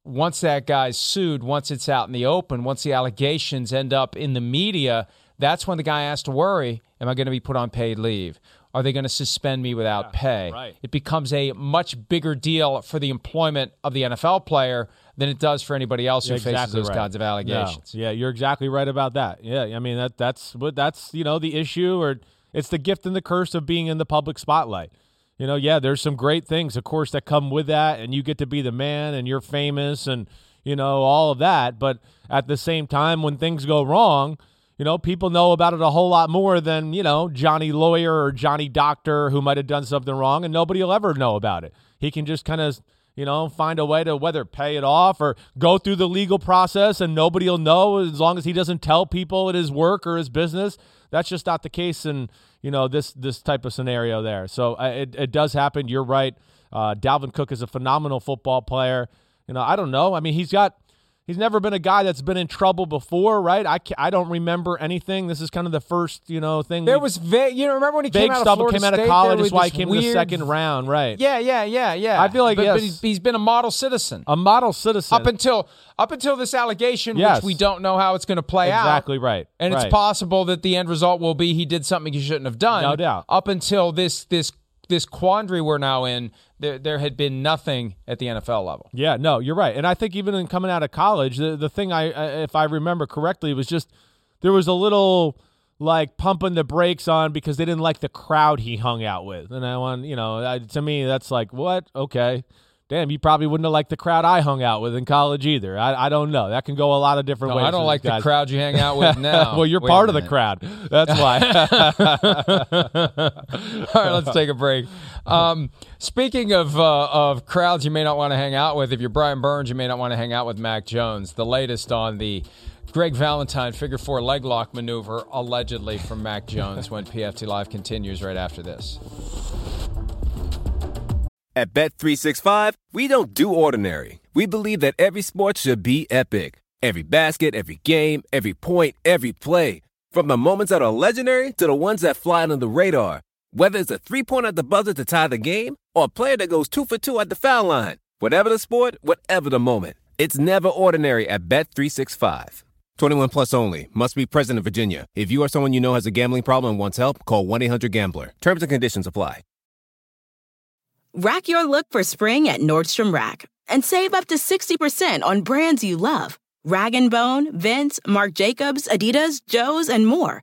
once that guy's sued, once it's out in the open, once the allegations end up in the media, that's when the guy has to worry am I going to be put on paid leave? Are they going to suspend me without yeah, pay? Right. It becomes a much bigger deal for the employment of the NFL player than it does for anybody else who exactly faces those right. kinds of allegations. No. Yeah, you're exactly right about that. Yeah, I mean that that's what that's you know the issue or it's the gift and the curse of being in the public spotlight. You know, yeah, there's some great things, of course, that come with that, and you get to be the man, and you're famous, and you know all of that. But at the same time, when things go wrong, you know, people know about it a whole lot more than you know Johnny Lawyer or Johnny Doctor who might have done something wrong, and nobody will ever know about it. He can just kind of you know, find a way to whether pay it off or go through the legal process and nobody will know as long as he doesn't tell people at his work or his business. That's just not the case in, you know, this this type of scenario there. So uh, it, it does happen. You're right. Uh, Dalvin Cook is a phenomenal football player. You know, I don't know. I mean, he's got He's never been a guy that's been in trouble before, right? I, I don't remember anything. This is kind of the first, you know, thing. There was vague. You know, remember when he came out of Florida came out of State, college. That's why he came in the second round, right? Yeah, yeah, yeah, yeah. I feel like, but, but yes. he's, he's been a model citizen A model citizen. up until up until this allegation, Yes. which we don't know how it's going to play out. Exactly right. And Right. it's possible that the end result will be he did something he shouldn't have done. No doubt. Up until this this this quandary we're now in, there there had been nothing at the NFL level. Yeah, no, you're right. And I think even in coming out of college, the the thing I, if I remember correctly was just there was a little like pumping the brakes on because they didn't like the crowd he hung out with. And I want, you know, I, to me that's like, what? Okay. Damn, you probably wouldn't have liked the crowd I hung out with in college either. I, I don't know. That can go a lot of different No, ways. I don't like the crowd you hang out with now. well, you're Wait part of the crowd. That's why. All right, let's take a break. Um, speaking of uh, of crowds you may not want to hang out with, if you're Brian Burns, you may not want to hang out with Mac Jones. The latest on the Greg Valentine figure four leg lock maneuver, allegedly from Mac Jones, when PFT Live continues right after this. At Bet365, we don't do ordinary. We believe that every sport should be epic. Every basket, every game, every point, every play. From the moments that are legendary to the ones that fly under the radar. Whether it's a three-pointer at the buzzer to tie the game or a player that goes two for two at the foul line. Whatever the sport, whatever the moment. It's never ordinary at Bet365. 21 plus only. Must be present in Virginia. If you or someone you know has a gambling problem and wants help, call 1-800-GAMBLER. Terms and conditions apply. Rack your look for spring at Nordstrom Rack and save up to 60% on brands you love. Rag & Bone, Vince, Marc Jacobs, Adidas, Joe's, and more.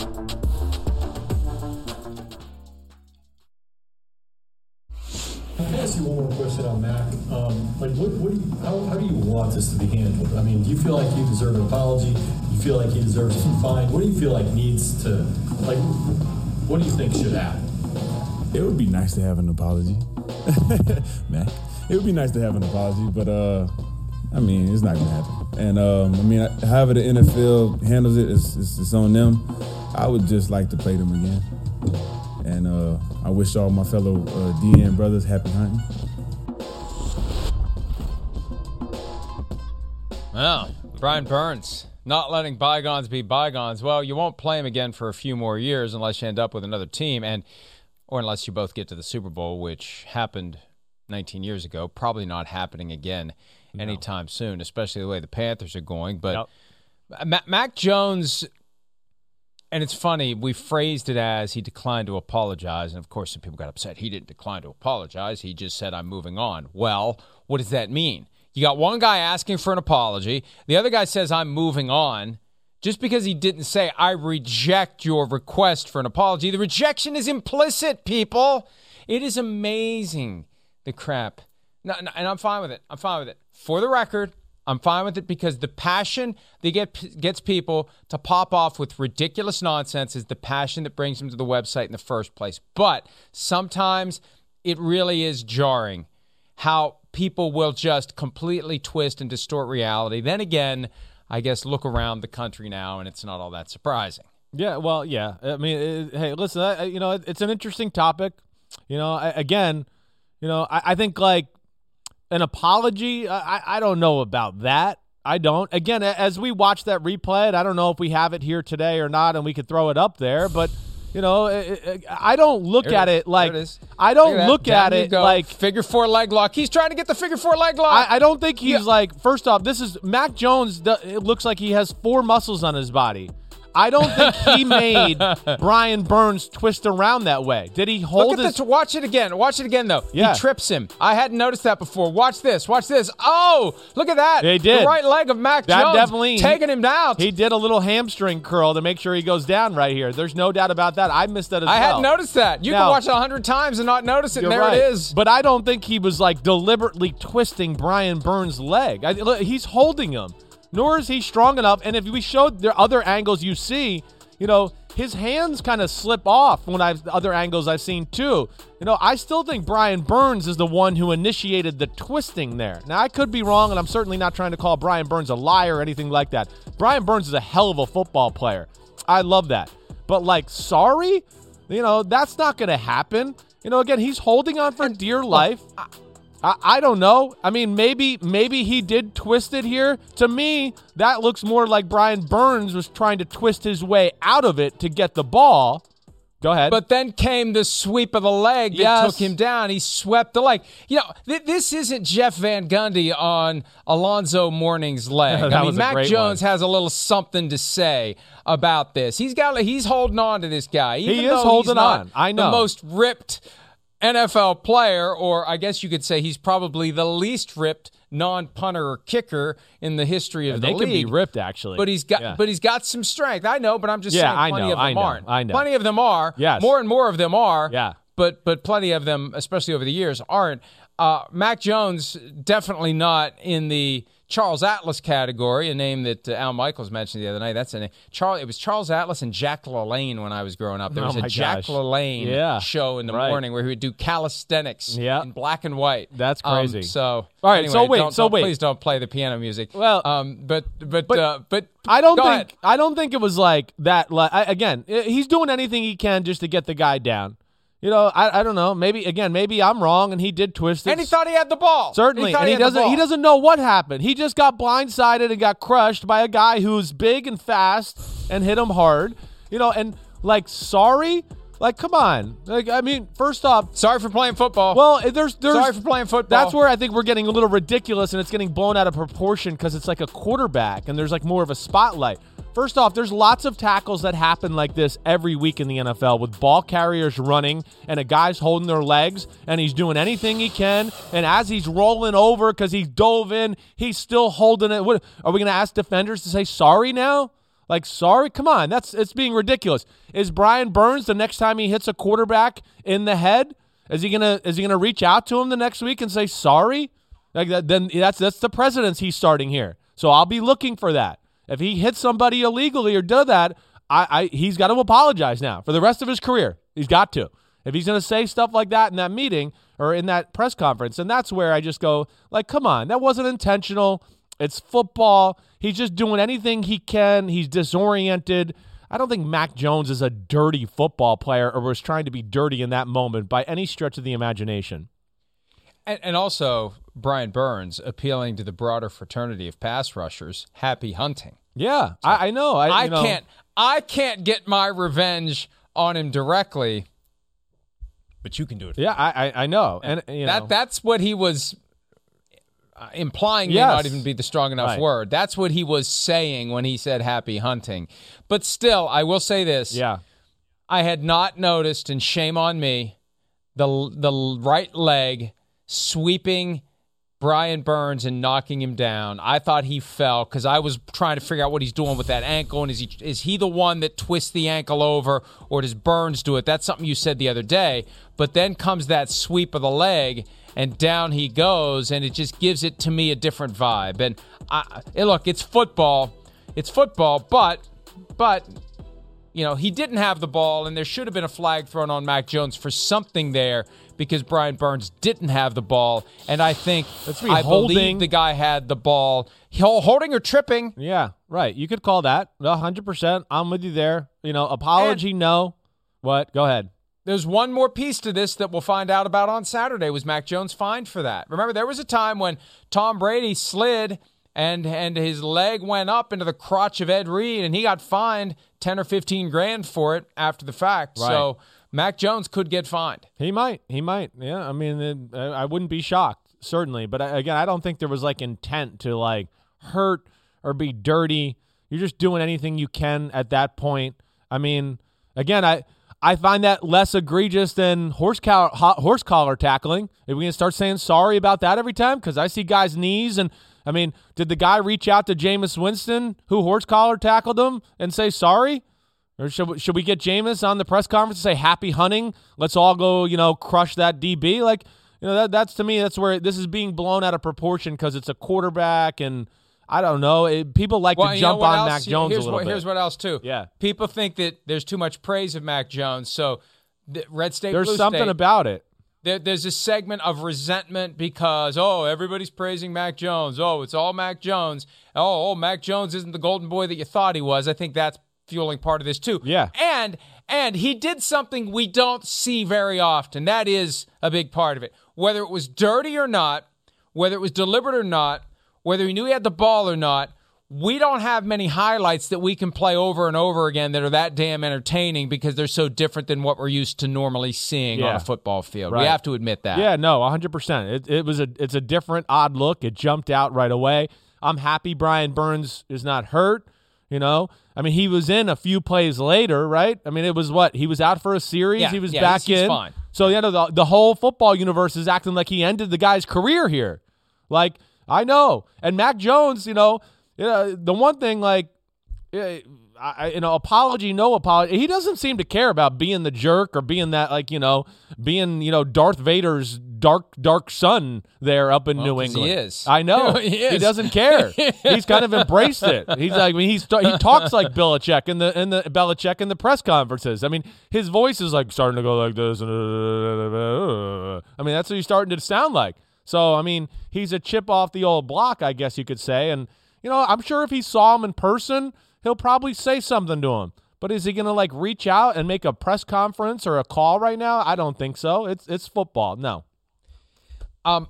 I ask you one more question on Mac? Um, like, what, what do you, how, how do you want this to be handled? I mean, do you feel like you deserve an apology? Do you feel like he deserves to be fined? What do you feel like needs to, like, what do you think should happen? It would be nice to have an apology, Mac. It would be nice to have an apology, but uh, I mean, it's not gonna happen. And um, I mean, however the NFL handles it, it's, it's, it's on them. I would just like to play them again, and uh, I wish all my fellow uh, DL brothers happy hunting. Well, Brian Burns not letting bygones be bygones. Well, you won't play him again for a few more years unless you end up with another team, and or unless you both get to the Super Bowl, which happened 19 years ago. Probably not happening again anytime soon, especially the way the Panthers are going. But Ma- Mac Jones. And it's funny, we phrased it as he declined to apologize. And of course, some people got upset. He didn't decline to apologize. He just said, I'm moving on. Well, what does that mean? You got one guy asking for an apology, the other guy says, I'm moving on. Just because he didn't say, I reject your request for an apology, the rejection is implicit, people. It is amazing the crap. No, no, and I'm fine with it. I'm fine with it. For the record, I'm fine with it because the passion that get, gets people to pop off with ridiculous nonsense is the passion that brings them to the website in the first place. But sometimes it really is jarring how people will just completely twist and distort reality. Then again, I guess look around the country now and it's not all that surprising. Yeah, well, yeah. I mean, it, hey, listen, I, you know, it, it's an interesting topic. You know, I, again, you know, I, I think like an apology. I, I don't know about that. I don't. Again, as we watch that replay, I don't know if we have it here today or not, and we could throw it up there. But you know, I don't look There it at is. it like. I don't look at it go. like figure four leg lock. He's trying to get the figure four leg lock. I, I don't think he's like. First off, this is Mac Jones. It looks like he has four muscles on his body. I don't think he made Brian Burns twist around that way. Did he hold Look at his? this. Watch it again. Watch it again, though. Yeah. He trips him. I hadn't noticed that before. Watch this. Watch this. Oh, look at that. He did. The right leg of Mac That Jones definitely- taking him down. He did a little hamstring curl to make sure he goes down right here. There's no doubt about that. I missed that as I well. I hadn't noticed that. You Now- can watch it a hundred times and not notice it. And there right. it is. But I don't think he was like deliberately twisting Brian Burns' leg. I, look, he's holding him. Nor is he strong enough. And if we showed the other angles you see, you know, his hands kind of slip off when I've other angles I've seen too. You know, I still think Brian Burns is the one who initiated the twisting there. Now I could be wrong, and I'm certainly not trying to call Brian Burns a liar or anything like that. Brian Burns is a hell of a football player. I love that. But like, sorry, you know, that's not going to happen. You know, again, he's holding on for dear life. I, I don't know. I mean, maybe maybe he did twist it here. To me, that looks more like Brian Burns was trying to twist his way out of it to get the ball. Go ahead. But then came the sweep of the leg that Yes. took him down. He swept the leg. You know, th- this isn't Jeff Van Gundy on Alonzo Mourning's leg. I mean, Mac Jones one. has a little something to say about this. He's got. He's holding on to this guy. He is holding on. I know. the most ripped NFL player, or I guess you could say he's probably the least ripped non-punter or kicker in the history of the league. they the could be ripped actually. But he's got, Yeah. but he's got some strength. I know, but I'm just Yeah, saying, I plenty know, of I them know, aren't. I know. Plenty of them are. Yes. more and more of them are. Yeah. but but plenty of them, especially over the years, aren't. Uh, Mac Jones definitely not in the Charles Atlas category, a name that uh, Al Michaels mentioned the other night. That's a name. Charles. It was Charles Atlas and Jack LaLanne when I was growing up. There Oh was a my Jack gosh. LaLanne Yeah. show in the Right. morning where he would do calisthenics Yeah. in black and white. That's Um, crazy. so All right, so wait, don't- so don't- wait. Please don't play the piano music. Well, um, but but but uh, but I don't think ahead. I don't think it was like that. Like I, again, he's doing anything he can just to get the guy down. You know, I, I don't know. Maybe again, maybe I'm wrong, and he did twist it. And he thought he had the ball. Certainly, thought and he, the doesn't. He doesn't know what happened. He just got blindsided and got crushed by a guy who's big and fast and hit him hard. You know, and like, sorry, like, come on. Like, I mean, first off, Sorry for playing football. well, there's, there's. Sorry for playing football. That's where I think we're getting a little ridiculous, and it's getting blown out of proportion because it's like a quarterback, and there's like more of a spotlight. First off, there's lots of tackles that happen like this every week in the NFL with ball carriers running and a guy's holding their legs and he's doing anything he can. And as he's rolling over because he dove in, he's still holding it. What, are we going to ask defenders to say sorry now? Like sorry? Come on, that's it's being ridiculous. Is Brian Burns the next time he hits a quarterback in the head? Is he gonna is he gonna reach out to him the next week and say sorry? Like that, then that's that's the precedence he's starting here. So I'll be looking for that. If he hits somebody illegally or does that, I, I he's got to apologize now for the rest of his career. He's got to. If he's going to say stuff like that in that meeting or in that press conference, and that's where I just go like, come on, that wasn't intentional. It's football. He's just doing anything he can. He's disoriented. I don't think Mac Jones is a dirty football player or was trying to be dirty in that moment by any stretch of the imagination. And, and also, Brian Burns appealing to the broader fraternity of pass rushers. Happy hunting. Yeah, I, I know. I, I you know, can't. I can't get my revenge on him directly, but you can do it. Yeah, I, I, I know. And you know, that that's what he was uh, implying. May not even be the strong enough Right. word. That's what he was saying when he said "happy hunting." But still, I will say this. yeah. I had not noticed, and shame on me, the the right leg sweeping Brian Burns and knocking him down. I thought he fell because I was trying to figure out what he's doing with that ankle, and is he is he the one that twists the ankle over, or does Burns do it? That's something you said the other day. But then comes that sweep of the leg, and down he goes, and it just gives it to me a different vibe. And I, look, it's football, it's football, but but you know, he didn't have the ball, and there should have been a flag thrown on Mac Jones for something there because Brian Burns didn't have the ball. And I think I holding- believe the guy had the ball, Hol- holding or tripping. Yeah, right. You could call that. Hundred percent. I'm with you there. You know, apology, no. What? Go ahead. There's one more piece to this that we'll find out about on Saturday. Was Mac Jones fined for that? Remember, there was a time when Tom Brady slid and and his leg went up into the crotch of Ed Reed, and he got fined ten or fifteen grand for it after the fact. Right. So Mac Jones could get fined. He might. He might. Yeah. I mean, it, I wouldn't be shocked, certainly. But I, again, I don't think there was like intent to like hurt or be dirty. You're just doing anything you can at that point. I mean, again, I I find that less egregious than horse collar, horse collar tackling. Are we gonna start saying sorry about that every time? Because I see guys' knees, and I mean, did the guy reach out to Jameis Winston, who horse collar tackled him, and say sorry? Or should we, should we get Jameis on the press conference and say happy hunting? Let's all go, you know, crush that DB. Like, you know, that, that's to me, that's where this is being blown out of proportion because it's a quarterback and I don't know. It, people like well, to jump on else? Mac Jones here's a little what, bit. Here's what else too. Yeah, people think that there's too much praise of Mac Jones. So, the Red State, there's something State, about it. There, there's a segment of resentment because oh, everybody's praising Mac Jones. Oh, it's all Mac Jones. Oh, oh, Mac Jones isn't the golden boy that you thought he was. I think that's fueling part of this too. Yeah. And and he did something we don't see very often. That is a big part of it. Whether it was dirty or not, whether it was deliberate or not, whether he knew he had the ball or not, we don't have many highlights that we can play over and over again that are that damn entertaining because they're so different than what we're used to normally seeing Yeah. on a football field. Right. We have to admit that. Yeah, no, 100%. It, it was a it's a different odd look. It jumped out right away. I'm happy Brian Burns is not hurt, you know. I mean, he was in a few plays later, right? I mean, it was what? He was out for a series, Yeah, he was yeah, back he's- he's in. fine. So, you know, the, the whole football universe is acting like he ended the guy's career here. Like, I know. And Mac Jones, you know, you know, the one thing like yeah, I, you know, apology, no apology. He doesn't seem to care about being the jerk or being that, like, you know, being, you know, Darth Vader's dark, dark son there up in Well, England. he is. I know. He is. doesn't care. he's kind of embraced it. He's like, I mean, he's he talks like Belichick in the in the Belichick in the press conferences. I mean, his voice is like starting to go like this. I mean, that's what he's starting to sound like. So, I mean, he's a chip off the old block, I guess you could say. And you know, I'm sure if he saw him in person, he'll probably say something to him. But is he going to like reach out and make a press conference or a call right now? I don't think so. It's it's football. No. Um,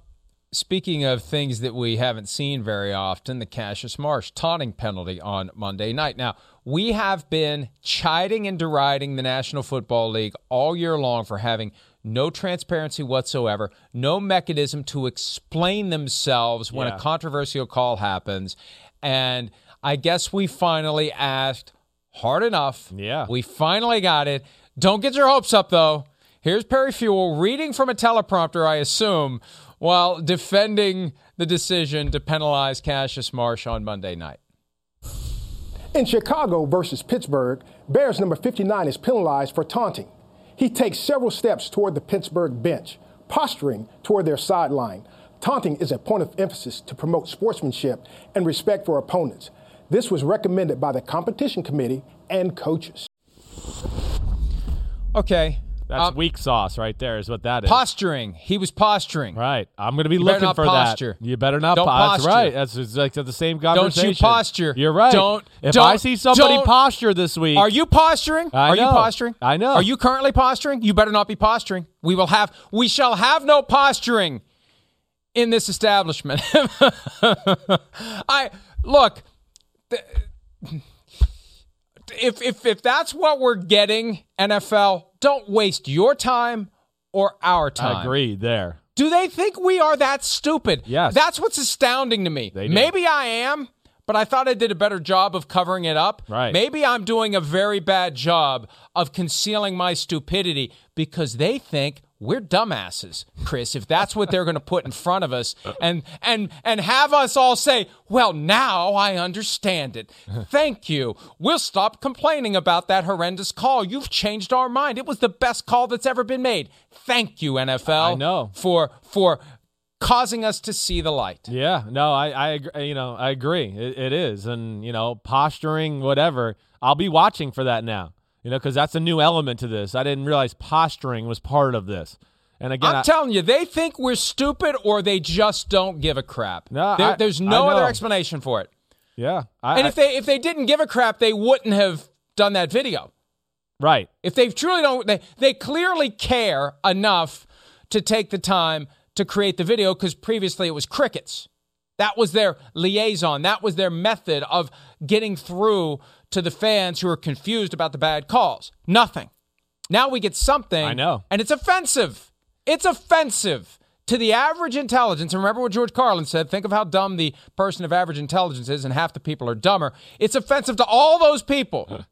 speaking of things that we haven't seen very often, the Cassius Marsh taunting penalty on Monday night. Now, we have been chiding and deriding the National Football League all year long for having no transparency whatsoever, no mechanism to explain themselves when Yeah. a controversial call happens. And I guess we finally asked hard enough. Yeah. We finally got it. Don't get your hopes up, though. Here's Perry Fewell reading from a teleprompter, I assume, while defending the decision to penalize Cassius Marsh on Monday night. In Chicago versus Pittsburgh, Bears number 59 is penalized for taunting. He takes several steps toward the Pittsburgh bench, posturing toward their sideline. Taunting is a point of emphasis to promote sportsmanship and respect for opponents. This was recommended by the competition committee and coaches. Okay. That's Um, weak sauce right there, is what that is. Posturing. He was posturing. Right. I'm going to be You looking for posture. that. You better not Don't po- That's posture. right. That's it's like the same conversation. Don't conversation. you posture. You're right. Don't- If don't- I see somebody posture this week, Are you posturing? I Are you posturing? I know. Are you currently posturing? You better not be posturing. We will have we shall have no posturing in this establishment. I look th- if if if that's what we're getting NFL, don't waste your time or our time. I agree there. Do they think we are that stupid? Yes. That's what's astounding to me. Maybe I am, but I thought I did a better job of covering it up. Right. Maybe I'm doing a very bad job of concealing my stupidity because they think we're dumbasses, Chris, if that's what they're going to put in front of us and and and have us all say, "Well, now I understand it. Thank you. We'll stop complaining about that horrendous call. You've changed our mind. It was the best call that's ever been made. Thank you, NFL." I know. for for causing us to see the light. Yeah, no, I, I, agree, you know, I agree. It, it is, and you know, posturing, whatever. I'll be watching for that now. You know, because that's a new element to this. I didn't realize posturing was part of this. And again, I'm I- telling you, they think we're stupid or they just don't give a crap. No, There- I- there's no other explanation for it. yeah, I, and if they if they didn't give a crap, they wouldn't have done that video. right, If they truly don't, they they clearly care enough to take the time to create the video because previously it was crickets. That was their liaison. That was their method of getting through to the fans who are confused about the bad calls. Nothing. Now we get something. I know. And it's offensive. It's offensive To the average intelligence, and remember what George Carlin said think of how dumb the person of average intelligence is, and half the people are dumber. It's offensive to all those people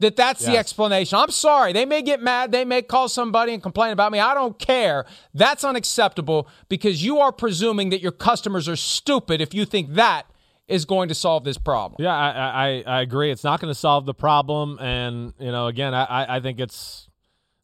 that that's the explanation. I'm sorry. They may get mad. They may call somebody and complain about me. I don't care. That's unacceptable because you are presuming that your customers are stupid if you think that is going to solve this problem. Yeah, I, I, I agree. It's not going to solve the problem, and you know, again, I, I- think it's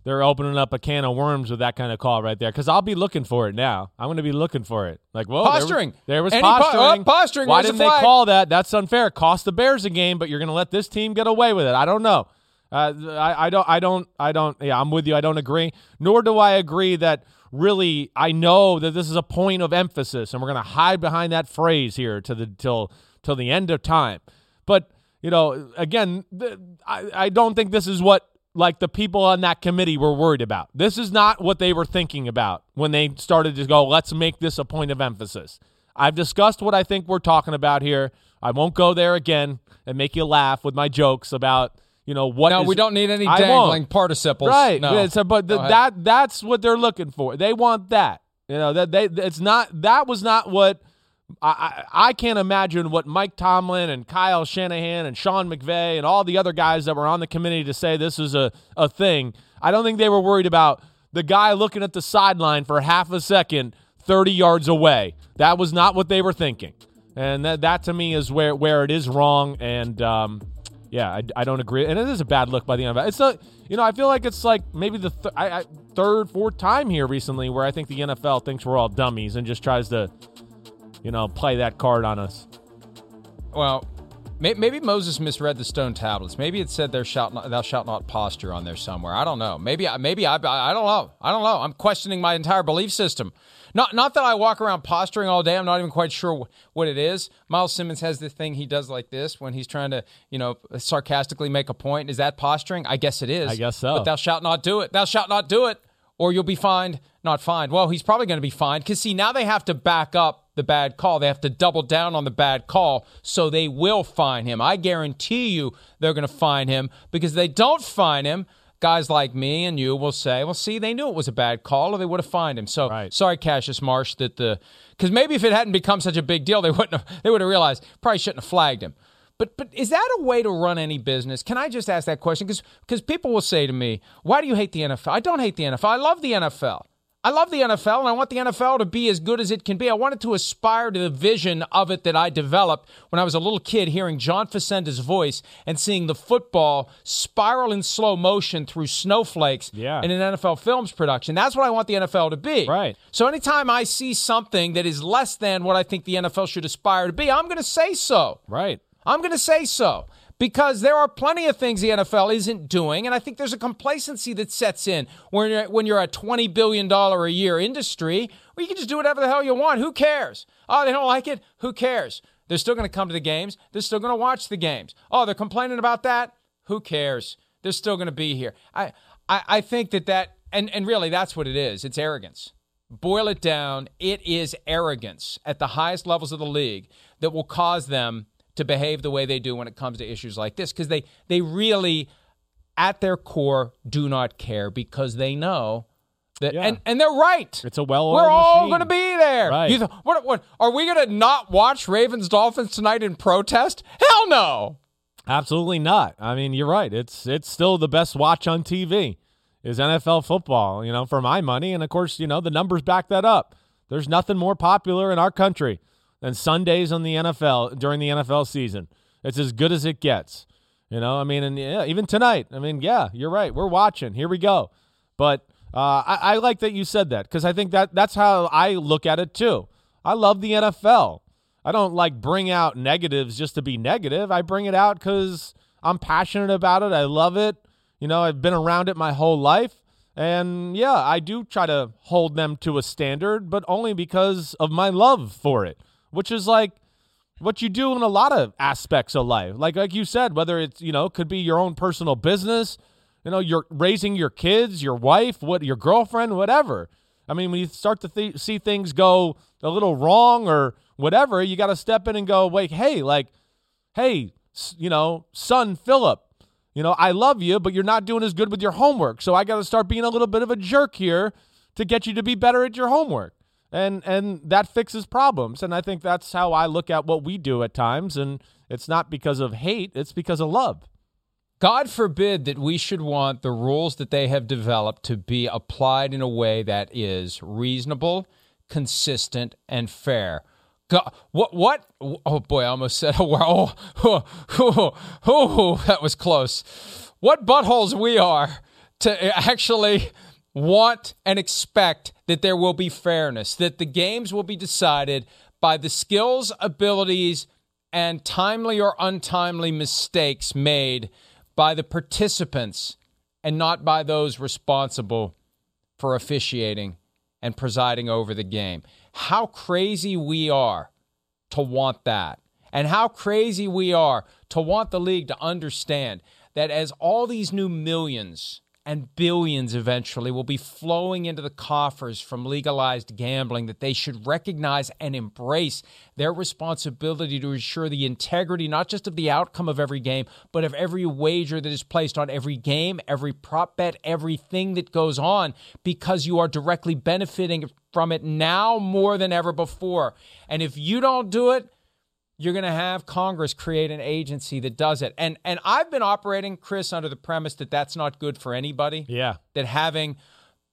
they're opening up a can of worms with that kind of call right there. Because I'll be looking for it now. I'm going to be looking for it. Like, whoa, there was- Posturing. There, was Any po- posturing. oh, posturing, Why didn't they call that? That's unfair. Cost the Bears a game, but you're going to let this team get away with it. I don't know. Uh, I, I don't. I don't. I don't. Yeah, I'm with you. I don't agree. Nor do I agree that really. I know that this is a point of emphasis, and we're going to hide behind that phrase here to the till till the end of time. But you know, again, th- I, I don't think this is what like the people on that committee were worried about. This is not what they were thinking about when they started to go. Let's make this a point of emphasis. I've discussed what I think we're talking about here. I won't go there again and make you laugh with my jokes about you know what. No, is- we don't need any dangling participles. Right. No. Yeah, so, but the, that that's what they're looking for. They want that. You know that they it's not that was not what I, I I can't imagine what Mike Tomlin and Kyle Shanahan and Sean McVay and all the other guys that were on the committee to say this is a, a thing. I don't think they were worried about the guy looking at the sideline for half a second 30 yards away. That was not what they were thinking. And that, that to me is where, where it is wrong. And um, yeah, I, I don't agree. And it is a bad look by the NFL. It's a, you know, I feel like it's like maybe the th- I, I, third, fourth time here recently where I think the NFL thinks we're all dummies and just tries to, you know, play that card on us. Well, may- maybe Moses misread the stone tablets. Maybe it said "Thou shalt not, thou shalt not posture" on there somewhere. I don't know. Maybe, I- maybe I, I don't know. I don't know. I'm questioning my entire belief system. Not, not that I walk around posturing all day. I'm not even quite sure wh- what it is. Myles Simmons has this thing he does like this when he's trying to, you know, sarcastically make a point. Is that posturing? I guess it is. I guess so. But thou shalt not do it. Thou shalt not do it, or you'll be fined. Not fined. Well, he's probably going to be fined because see now they have to back up the bad call. They have to double down on the bad call, so they will fine him. I guarantee you they're going to fine him because they don't fine him. Guys like me and you will say, "Well, see, they knew it was a bad call, or they would have fined him." So sorry, Cassius Marsh, that the because maybe if it hadn't become such a big deal, they wouldn't have. They would have realized probably shouldn't have flagged him. But but is that a way to run any business? Can I just ask that question? Because because people will say to me, "Why do you hate the NFL?" I don't hate the NFL. I love the NFL. I love the NFL, and I want the NFL to be as good as it can be. I wanted to aspire to the vision of it that I developed when I was a little kid, hearing John Facenda's voice and seeing the football spiral in slow motion through snowflakes Yeah. in an NFL films production. That's what I want the NFL to be. Right. So anytime I see something that is less than what I think the NFL should aspire to be, I'm going to say so. Right. I'm going to say so because there are plenty of things the NFL isn't doing, and I think there's a complacency that sets in when you're, when you're a twenty billion dollar a year industry where you can just do whatever the hell you want. Who cares? Oh, they don't like it. Who cares? They're still going to come to the games. They're still going to watch the games. Oh, they're complaining about that. Who cares? They're still going to be here. I, I I think that that and and really that's what it is. It's arrogance boil it down, it is arrogance at the highest levels of the league that will cause them to behave the way they do when it comes to issues like this because they they really at their core do not care because they know that and, and they're right. It's a well We're all going to be there. Right. Th- what, what are we going to not watch Ravens Dolphins tonight in protest? Hell no. Absolutely not. I mean, you're right. It's it's still the best watch on TV is NFL football, you know, for my money. And of course, you know, the numbers back that up. There's nothing more popular in our country than Sundays on the NFL during the NFL season. It's as good as it gets. You know, I mean, and yeah, even tonight, I mean, yeah, you're right. We're watching. Here we go. But uh, I, I like that you said that because I think that that's how I look at it too. I love the NFL. I don't like bring out negatives just to be negative. I bring it out because I'm passionate about it. I love it. You know, I've been around it my whole life. And yeah, I do try to hold them to a standard, but only because of my love for it, which is like what you do in a lot of aspects of life. Like like you said, whether it's, you know, could be your own personal business, you know, you're raising your kids, your wife, what your girlfriend, whatever. I mean, when you start to th- see things go a little wrong or whatever, you got to step in and go, wait, hey, like, hey, you know, son Philip, you know, I love you, but you're not doing as good with your homework. So I got to start being a little bit of a jerk here to get you to be better at your homework. And and that fixes problems. And I think that's how I look at what we do at times. And it's not because of hate; it's because of love. God forbid that we should want the rules that they have developed to be applied in a way that is reasonable, consistent, and fair. God, what? What? Oh boy, I almost said. Oh, oh, oh, oh, oh, that was close. What buttholes we are to actually want and expect that there will be fairness, that the games will be decided by the skills, abilities, and timely or untimely mistakes made by the participants and not by those responsible for officiating and presiding over the game. How crazy we are to want that. And how crazy we are to want the league to understand that as all these new millions and billions eventually will be flowing into the coffers from legalized gambling that they should recognize and embrace their responsibility to ensure the integrity not just of the outcome of every game but of every wager that is placed on every game every prop bet everything that goes on because you are directly benefiting from it now more than ever before. And if you don't do it you're going to have Congress create an agency that does it. And and I've been operating Chris under the premise that that's not good for anybody. Yeah. That having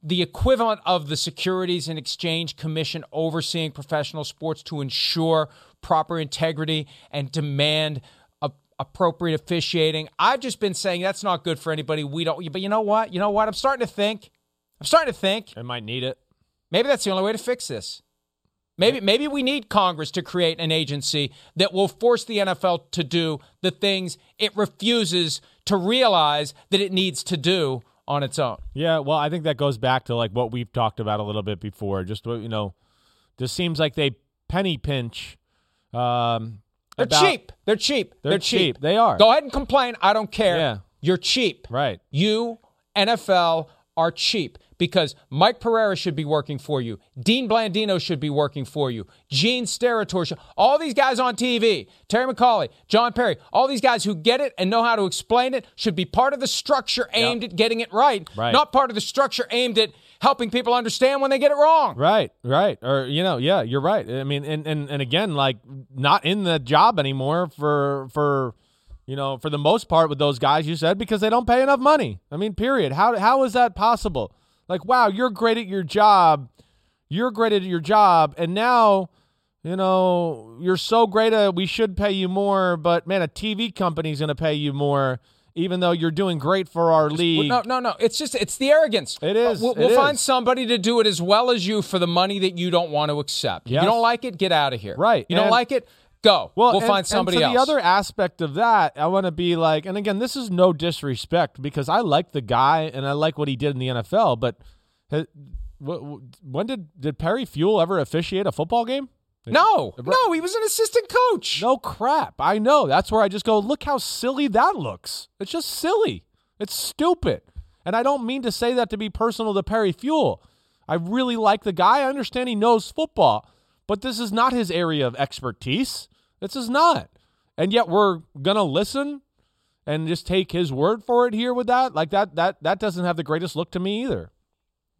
the equivalent of the Securities and Exchange Commission overseeing professional sports to ensure proper integrity and demand a, appropriate officiating. I've just been saying that's not good for anybody. We don't but you know what? You know what? I'm starting to think I'm starting to think I might need it. Maybe that's the only way to fix this. Maybe maybe we need Congress to create an agency that will force the NFL to do the things it refuses to realize that it needs to do on its own. Yeah, well, I think that goes back to like what we've talked about a little bit before. Just you know, this seems like they penny pinch. Um, They're about- cheap. They're cheap. They're cheap. They are. Go ahead and complain. I don't care. Yeah. You're cheap. Right. You, NFL, are cheap because Mike Pereira should be working for you. Dean Blandino should be working for you. Gene Steratore, should, all these guys on TV, Terry McAulay, John Parry, all these guys who get it and know how to explain it should be part of the structure aimed at getting it right, Right. not part of the structure aimed at helping people understand when they get it wrong. Right, right. Or you know, yeah, you're right. I mean, and and, and again, like not in the job anymore for for you know, for the most part with those guys you said because they don't pay enough money. I mean, period. How how is that possible? Like, wow, you're great at your job. You're great at your job and now you know, you're so great at we should pay you more, but man, a TV company's going to pay you more even though you're doing great for our league. No, no, no. It's just it's the arrogance. It is. Uh, we'll, It we'll find somebody to do it as well as you for the money that you don't want to accept. Yes. You don't like it, get out of here. Right. You don't like it, go. Well, we'll and- find somebody and to else. The other aspect of that, I want to be like, and again, this is no disrespect because I like the guy and I like what he did in the NFL. But wh- wh- when did did Perry Fewell ever officiate a football game? no, no, he was an assistant coach. No crap. I know. That's where I just go, look how silly that looks. It's just silly. It's stupid. And I don't mean to say that to be personal to Perry Fewell. I really like the guy. I understand he knows football, but this is not his area of expertise. This is not. And yet we're going to listen and just take his word for it here with that. Like that that that doesn't have the greatest look to me either.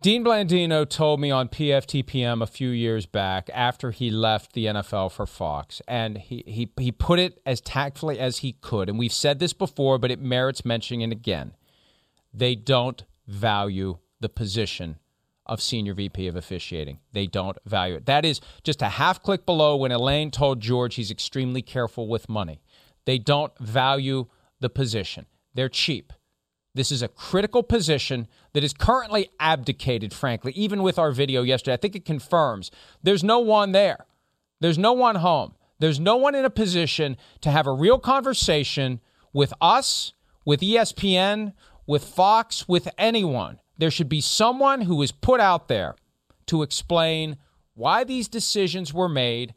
Dean Blandino told me on PFTPM a few years back after he left the NFL for Fox, and he, he, he put it as tactfully as he could. And we've said this before, but it merits mentioning again. They don't value the position of senior VP of officiating. They don't value it. That is just a half click below when Elaine told George he's extremely careful with money. They don't value the position. They're cheap. This is a critical position that is currently abdicated, frankly, even with our video yesterday. I think it confirms there's no one there. There's no one home. There's no one in a position to have a real conversation with us, with ESPN, with Fox, with anyone. There should be someone who is put out there to explain why these decisions were made,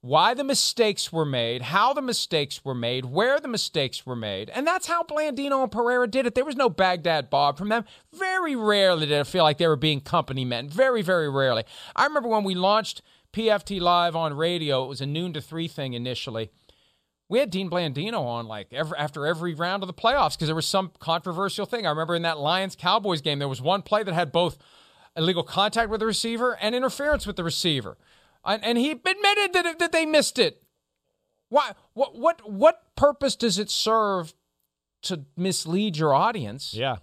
why the mistakes were made, how the mistakes were made, where the mistakes were made. And that's how Blandino and Pereira did it. There was no Baghdad Bob from them. Very rarely did I feel like they were being company men. Very, very rarely. I remember when we launched PFT Live on radio, it was a noon to three thing initially. We had Dean Blandino on like every, after every round of the playoffs because there was some controversial thing. I remember in that Lions Cowboys game, there was one play that had both illegal contact with the receiver and interference with the receiver. And, and he admitted that, that they missed it. Why, what, what, what purpose does it serve to mislead your audience? Yeah.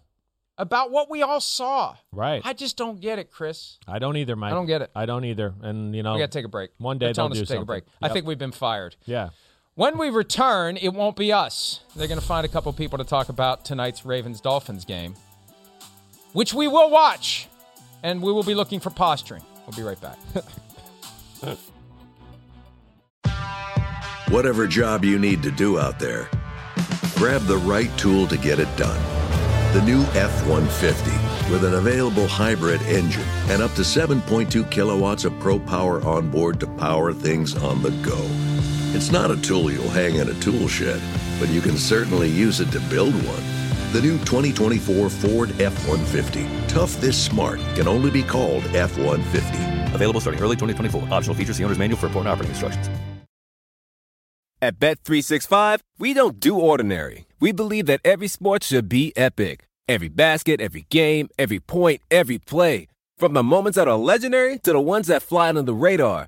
About what we all saw. Right. I just don't get it, Chris. I don't either, Mike. I don't get it. I don't either. And you know, We got to take a break. One day they'll us do to take something. a break. I think we've been fired. Yeah. When we return, it won't be us. They're going to find a couple people to talk about tonight's Ravens Dolphins game, which we will watch, and we will be looking for posturing. We'll be right back. Whatever job you need to do out there, grab the right tool to get it done. The new F 150 with an available hybrid engine and up to 7.2 kilowatts of pro power on board to power things on the go. It's not a tool you'll hang in a tool shed, but you can certainly use it to build one. The new 2024 Ford F 150. Tough this smart can only be called F 150. Available starting early 2024. Optional features, the owner's manual for important operating instructions. At Bet365, we don't do ordinary. We believe that every sport should be epic. Every basket, every game, every point, every play. From the moments that are legendary to the ones that fly under the radar.